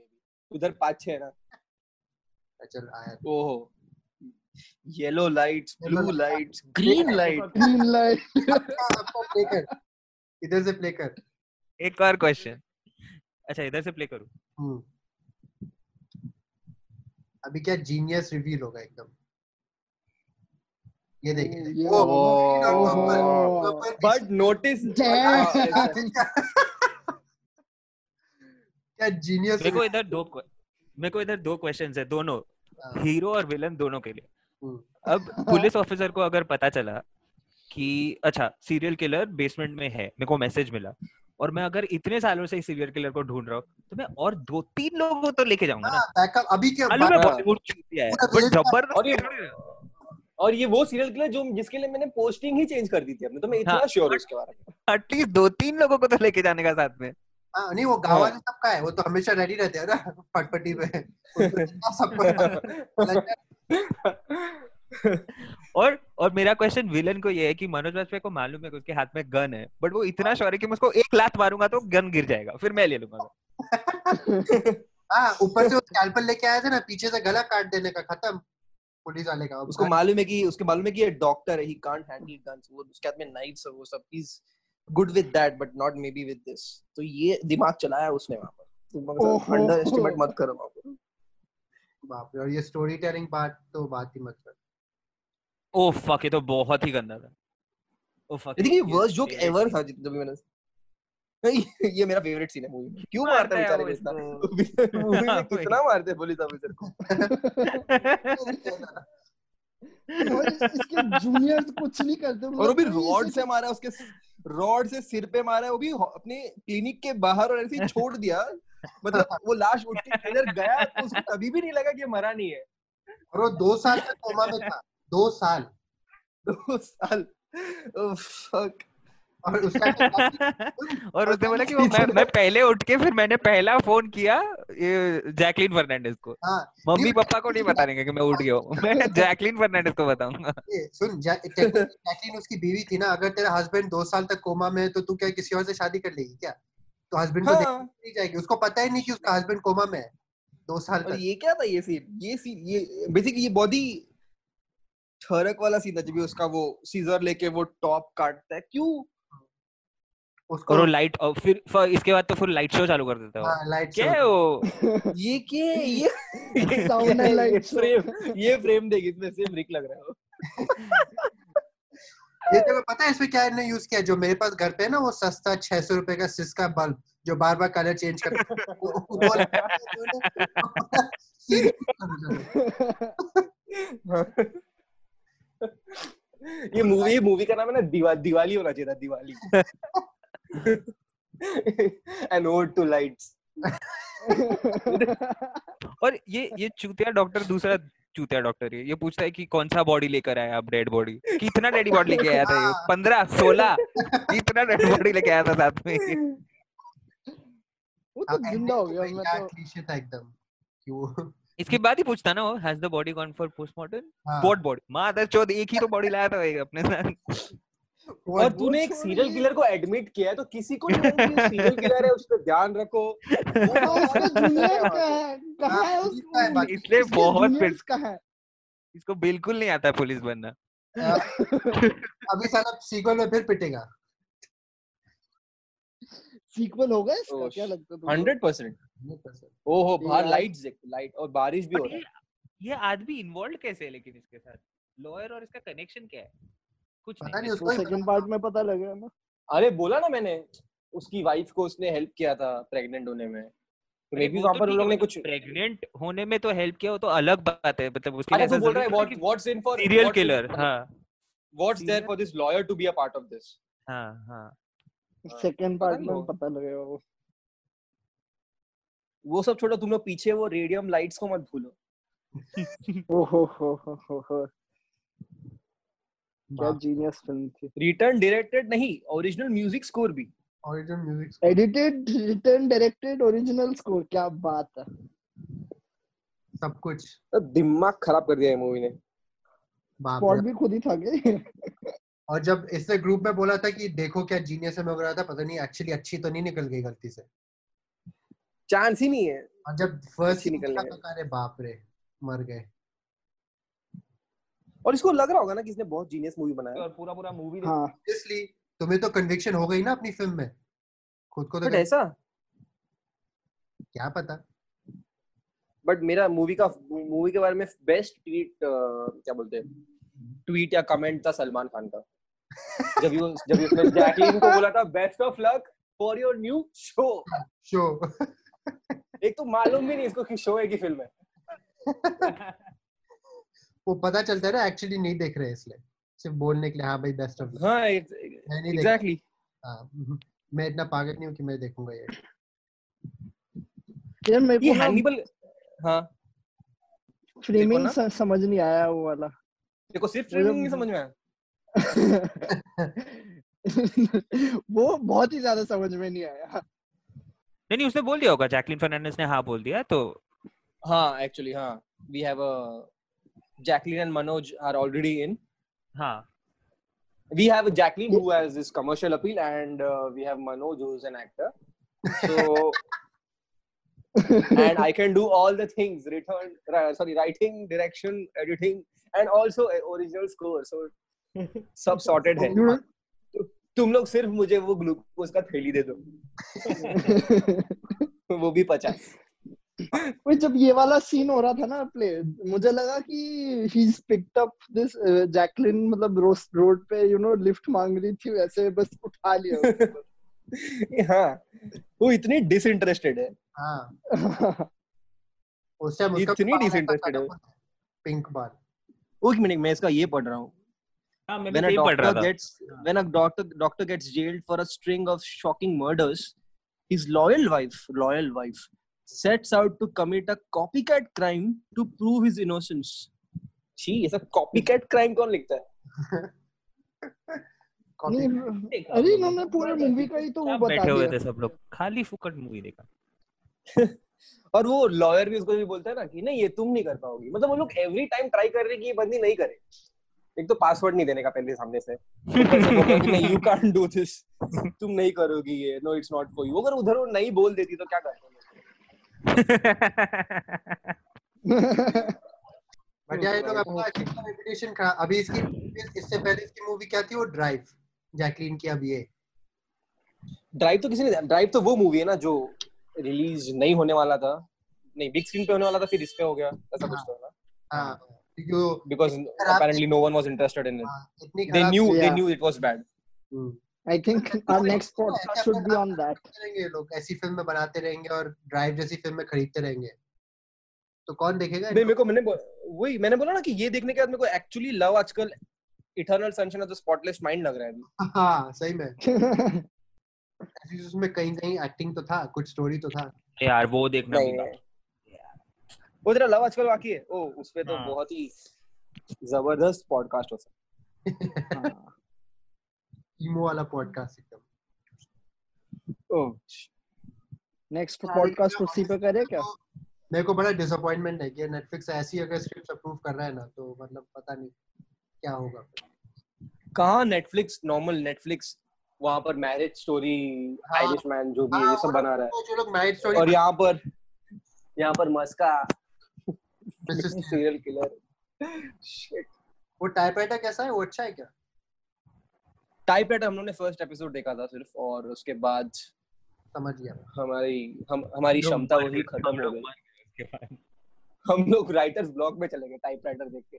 उधर पाँच छह है ना।
चल आया।
ओहो। Yellow lights blue. Lights green light
green light
play कर. इधर से प्ले कर.
एक और क्वेश्चन अच्छा इधर से प्ले करूँ?
हम्म. अभी क्या जीनियस रिवील होगा एकदम? ये देखिए
ये
ओ,
ओहो।
बट नोटिस
क्या जीनियस
मेरे को इधर दो मेरे को इधर दो क्वेश्चंस है दोनों। हीरो और विलन दोनों के लिए। अब पुलिस ऑफिसर को अगर पता चला कि अच्छा सीरियल किलर बेसमेंट में है मेरे को मैसेज मिला और मैं अगर इतने सालों से सीरियल किलर को ढूंढ रहा हूँ तो मैं और दो तीन लोगों को तो लेके जाऊँगा ना
अभी
है। बॉलीवुड
village
और ये- वो सीरियल किलर जो जिसके लिए मैंने पोस्टिंग ही चेंज कर दी थी अपने तो मैं इतना
हाँ,
श्योर हूँ उसके बारे में
एटलीस्ट दो तीन लोगों को तो लेके जाने का साथ में
हाँ नहीं वो गाँव वाले सबका है वो तो हमेशा रेडी रहते हैं ना पटपटी पे। सबको
और और मेरा क्वेश्चन विलन को ये है कि मनोज वाजपेयी को मालूम है कि उसके हाथ में गन है बट वो इतना श्योर है कि मैं उसको एक लात मारूँगा तो गन गिर जाएगा फिर मैं ले लूँगा।
हाँ ऊपर से वो स्कैल्पल लेके आया था ना पीछे से गला काट देने का खत्म। पुलिस वाले का
उसको मालूम है कि उसके मालूम है कि ये डॉक्टर है ही कांट हैंडल गन्स वो उसके हाथ में नाइफ्स और वो सब is good with that but not maybe with this तो ये दिमाग चलाया उसने वहाँ पर। अंडर एस्टिमेट मत करो वहाँ पर।
बाप रे और ये स्टोरी टेलिंग पार्ट तो बात ही मत कर।
ओ फक ये तो बहुत ही गंदा था। ओ फक
ये देखिए वर्स्ट जोक एवर था जितना भी मैंने ये मेरा फेवरेट सीन है मूवी में। क्यों मारता है बेचारे को इतना मूवी में कितना मारते हैं पुलिस ऑफिसर को?
और इसके जूनियर कुछ नहीं करते
और वो भी रॉड से मारा उसके रॉड से सिर पे मारा वो भी अपने क्लिनिक के बाहर और ऐसे छोड़ दिया। मतलब वो लाश उठ के किधर गया तो उसको कभी भी नहीं लगा कि मरा नहीं है।
और वो दो साल तक कोमा में था दो साल।
दो साल। फक
और उसका
और उसने बोला कि मैं, मैं पहले उठ के फिर मैंने पहला फ़ोन किया ये जैकलिन फर्नांडिस को।
हाँ
मम्मी पापा को नहीं बताने का कि मैं उठ गया हूँ। मैं जैकलिन फर्नांडिस को बताऊँगा।
सुन जैकलीन उसकी बीवी थी ना अगर तेरा हस्बैंड दो साल तक कोमा में है तो तू क्या किसी और से शादी कर लेगी क्या? तो हस्बैंड को
हाँ।
नहीं जाएगी। उसको पता ही नहीं कि उसका हस्बैंड कोमा में है दो साल
और ये क्या था ये सीन ये सीन ये बेसिकली ये बहुत ही ठरक वाला सीन था जब उसका वो सीजर लेके वो टॉप काटता है। क्यों?
उसको
और वो लाइट और फिर फिर इसके बाद तो फिर लाइट शो चालू कर देता है
हाँ लाइट
क्या है वो?
ये क्या है? ये है?
light
ये
show.
फ्रेम ये फ्रेम देख इसमें सेम रिक लग रहा है
ये को पता है इसमें क्या ने यूज़ किया? जो मेरे पास घर पे है ना वो सस्ता छह सौ रुपए का सिस्का बल्ब जो बार बार कलर चेंज कर
ये मूवी मूवी का नाम है ना दिवा, दिवाली होना चाहिए था Diwali. An ode to lights
और ये ये चूतिया डॉक्टर दूसरा चूतिया डॉक्टर ये ये पूछता है कि कौन सा बॉडी लेकर आया आप डेड बॉडी कितना डेड बॉडी लेके आया था ये?
हाँ।
पंद्रह सोलह? कितना डेड बॉडी लेके आया था साथ में?
वो तो ज़िंदा हो गया मैं तो
क्लीशे था एकदम कि वो
इसके बाद ही पूछता ना वो has the body gone for postmortem
हाँ,
व्हाट बॉडी मादर चोद एक ही तो बॉडी लाया था अपने साथ।
और तूने एक सीरियल किलर को एडमिट किया है तो किसी को सीरियल किलर है उस पर ध्यान रखो।
हाँ, कहाँ है है
हाँ, है।
इसलिए बहुत
है।
इसको बिल्कुल नहीं आता पुलिस बनना।
अभी साला सीक्वल में फिर पिटेगा।
सीक्वल होगा इसका?
ओह,
क्या लगता है
हंड्रेड परसेंट ओहो बाहर देख लाइट और बारिश भी हो रहा
ये
है।
ये आदमी इन्वॉल्व कैसे है लेकिन इसके साथ? लॉयर और इसका कनेक्शन क्या है? कुछ
पता नहीं
नहीं
उसको
सेकंड पार्ट में पता लगेगा ना।
अरे बोला ना मैंने उसकी वाइफ को उसने हेल्प किया था प्रेग्नेंट होने में। तो मे बी वहाँ पर उन लोगों ने कुछ
प्रेग्नेंट होने में तो हेल्प किया वो तो अलग बात है मतलब उसके लिए
बोल रहा है what what's in for
serial killer हाँ।
What's there for this lawyer to be a part of this
हाँ हाँ।
सेकंड पार्ट में पता लगेगा वो।
वो सब छोड़ो तुम लोग पीछे वो रेडियम लाइट्स को मत भूलो।
ओ हो हो हो हो हो। क्या जीनियस फ़िल्म थी।
रिटर्न डायरेक्टेड नहीं ओरिजिनल म्यूज़िक स्कोर भी।
Original music
edited written directed original score क्या बात है।
सब कुछ।
तो दिमाग खराब कर दिया है मूवी ने।
स्पॉट भी खुद ही था
और जब इसने ग्रुप में बोला था कि देखो क्या जीनियस है मैं बोल रहा था पता नहीं एक्चुअली अच्छी तो नहीं निकल गई गलती से।
चांस ही नहीं है।
और जब फ़र्स्ट निकला तो अरे बाप रे मर गए।
और इसको लग रहा होगा ना कि इसने बहुत जीनियस मूवी बनाया।
और पूरा पूरा मूवी
हाँ।
इसलिए तुम्हें तो कन्विक्शन हो गई ना अपनी फ़िल्म में। खुद को तो
बट ऐसा?
क्या पता?
बट मेरा मूवी का मूवी के बारे में बेस्ट ट्वीट क्या बोलते हैं? ट्वीट या कमेंट था सलमान खान का। जब ये जब ये उसने जैकलीन को बोला था best of luck for your new show
show
एक तो मालूम भी नहीं इसको कि शो है कि फ़िल्म है।
वो पता चलता है ना एक्चुअली नहीं देख रहे इसलिए। सिर्फ़ बोलने के लिए हाँ भाई बेस्ट ऑफ़
हाँ एग्जैक्टली
हाँ, हम्म, मैं इतना पागल नहीं हूँ कि मैं देखूँगा ये।
यार मेरे को ना
हैनिबल हाँ।
फ्रेमिंग समझ नहीं आया वो वाला।
देखो सिर्फ़ फ्रेमिंग नहीं समझ में आया।
वो बहुत ही ज़्यादा समझ में नहीं आया।
नहीं नहीं उसने बोल दिया होगा जैकलिन फर्नांडिस ने हाँ बोल दिया तो
हाँ एक्चुअली हाँ। We have a Jacqueline and Manoj are already in
हाँ
we have Jacqueline who has this commercial appeal, and uh, we have Manoj who's an actor. So, and I can do all the things: return, sorry, writing, direction, editing, and also a original score. So, सब sorted है. तुम लोग सिर्फ़ मुझे वो ग्लूकोज का थैली दे दो वो भी पचास
वही जब ये वाला सीन हो रहा था ना प्ले मुझे लगा कि he picked up this Jacqueline मतलब रोड पे यू नो लिफ्ट मांग रही थी वैसे बस उठा लिया
हाँ वो इतनी डिसइंटरेस्टेड है।
हाँ। उस टाइम
इतनी disinterested है।
पिंक बाल।
एक मिनट मैं इसका ये पढ़ रहा हूँ।
हाँ मैं भी
when a
सही पढ़ रहा
doctor
था।
gets when a doctor doctor gets jailed for a string of shocking murders his loyal wife loyal wife sets out to commit a copycat crime to prove his innocence. छी ऐसा copycat crime कौन लिखता है?
अरे इन्होंने पूरे मूवी का ही तो वो बता
बैठे हुए थे सब लोग। खाली फुकट मूवी देखा।
और वो लॉयर भी उसको भी बोलता है ना कि नहीं ये तुम नहीं कर पाओगी। मतलब वो लोग एवरी टाइम ट्राई कर रहे कि ये बंदी नहीं करे। एक तो पासवर्ड नहीं देने का पहले सामने से। यू कांट डू दिस तुम नहीं करोगी ये। No it's not for you अगर उधर वो नहीं बोल देती तो क्या करते
बट यार ये लोग अपना रेपुटेशन खराब अभी इसकी इससे पहले इसकी मूवी क्या थी? वो ड्राइव जैकलीन की अब ये।
ड्राइव तो किसी ने ड्राइव तो वो मूवी है ना जो रिलीज़ नहीं होने वाला था। नहीं बिग स्क्रीन पे होने वाला था फिर इस पे हो गया। ऐसा कुछ तो ना।
हाँ खराब
apparently no one was interested in it
हाँ,
they knew they knew it was bad
hmm.
I think our next podcast should be on that
ये लोग? ऐसी फ़िल्म बनाते रहेंगे और ड्राइव जैसी फ़िल्में खरीदते रहेंगे। तो कौन देखेगा
नहीं मेरे को मैंने वही मैंने बोला ना कि ये देखने के बाद मेरे को एक्चुअली लव आजकल eternal sunshine of the spotless mind लग रहा है अभी।
हाँ सही में। उसमें कहीं कहीं एक्टिंग तो था कुछ स्टोरी तो था।
यार वो देखना भी
वो तेरा लव आजकल बाकी है। ओ उस पे तो
हाँ।
बहुत ही ज़बरदस्त पॉडकास्ट हो सकता
ईमो वाला पॉडकास्ट एकदम।
ओह
नेक्स्ट पॉडकास्ट उसी पे करे क्या?
मेरे को बड़ा डिसअपॉइंटमेंट है कि नेटफ्लिक्स ऐसी अगर स्क्रिप्ट अप्रूव कर रहा है ना तो मतलब पता नहीं क्या होगा
कहाँ नेटफ्लिक्स नॉर्मल नेटफ्लिक्स वहाँ पर मैरिज स्टोरी
हाँ।
आयरिश मैन जो भी है
हाँ,
ये सब बना रहा
वो जो लोग मैरिज स्टोरी
और यहाँ पर यहाँ पर मस्का. सीरियल किलर शिट
वो टाइपराइटर कैसा है? वो अच्छा है क्या?
टाइप राइटर हम लोगों ने फ़र्स्ट एपिसोड देखा था सिर्फ़ और उसके बाद
समझ गया।
हमारी हम हमारी क्षमता वही खत्म हो गई। हम लोग राइटर्स ब्लॉक में चले गए टाइप राइटर देख के।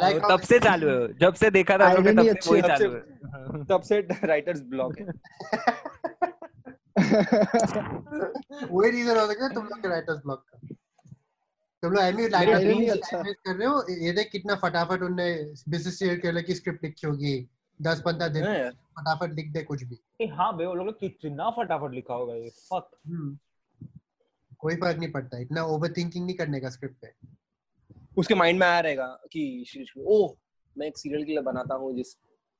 Like
तब से चालू है जब से देखा था हम लोग तब से वही चालू है।
तब से राइटर्स ब्लॉक है।
वही रीजन हो सकता है तुम लोग के राइटर्स ब्लॉक का। तुम लोग राइटर
dream- अच्छा।
कर रहे हो? ये देख कितना फटाफट उनने बिज़नेस सीरियल किलर की स्क्रिप्ट लिखी होगी। 10 15 दिन फटाफट लिख दे कुछ भी।
हाँ बे वो लोग ने कितना फटाफट लिखा होगा ये? Fuck
hmm. कोई फ़र्क नहीं पड़ता इतना ओवरथिंकिंग नहीं करने का स्क्रिप्ट पे
उसके माइंड में आया रहेगा कि ओह मैं एक सीरियल किलर बनाता हूँ जिस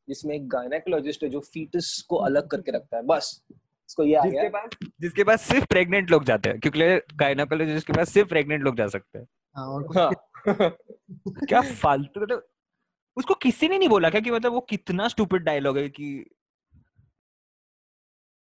जिसमें एक गायनेकोलॉजिस्ट है जो फीटस को अलग करके रखता है बस। इसको ये आ
जिसके
गया
पास जिसके पास सिर्फ़ प्रेग्नेंट लोग जाते हैं क्योंकि गायनाकोलॉजिस्ट जिसके पास सिर्फ़ प्रेग्नेंट लोग जा सकते हैं।
हाँ और
हाँ।
क्या फालतू मतलब उसको किसी ने नहीं बोला क्या कि मतलब वो कितना स्टूपिड डायलॉग है कि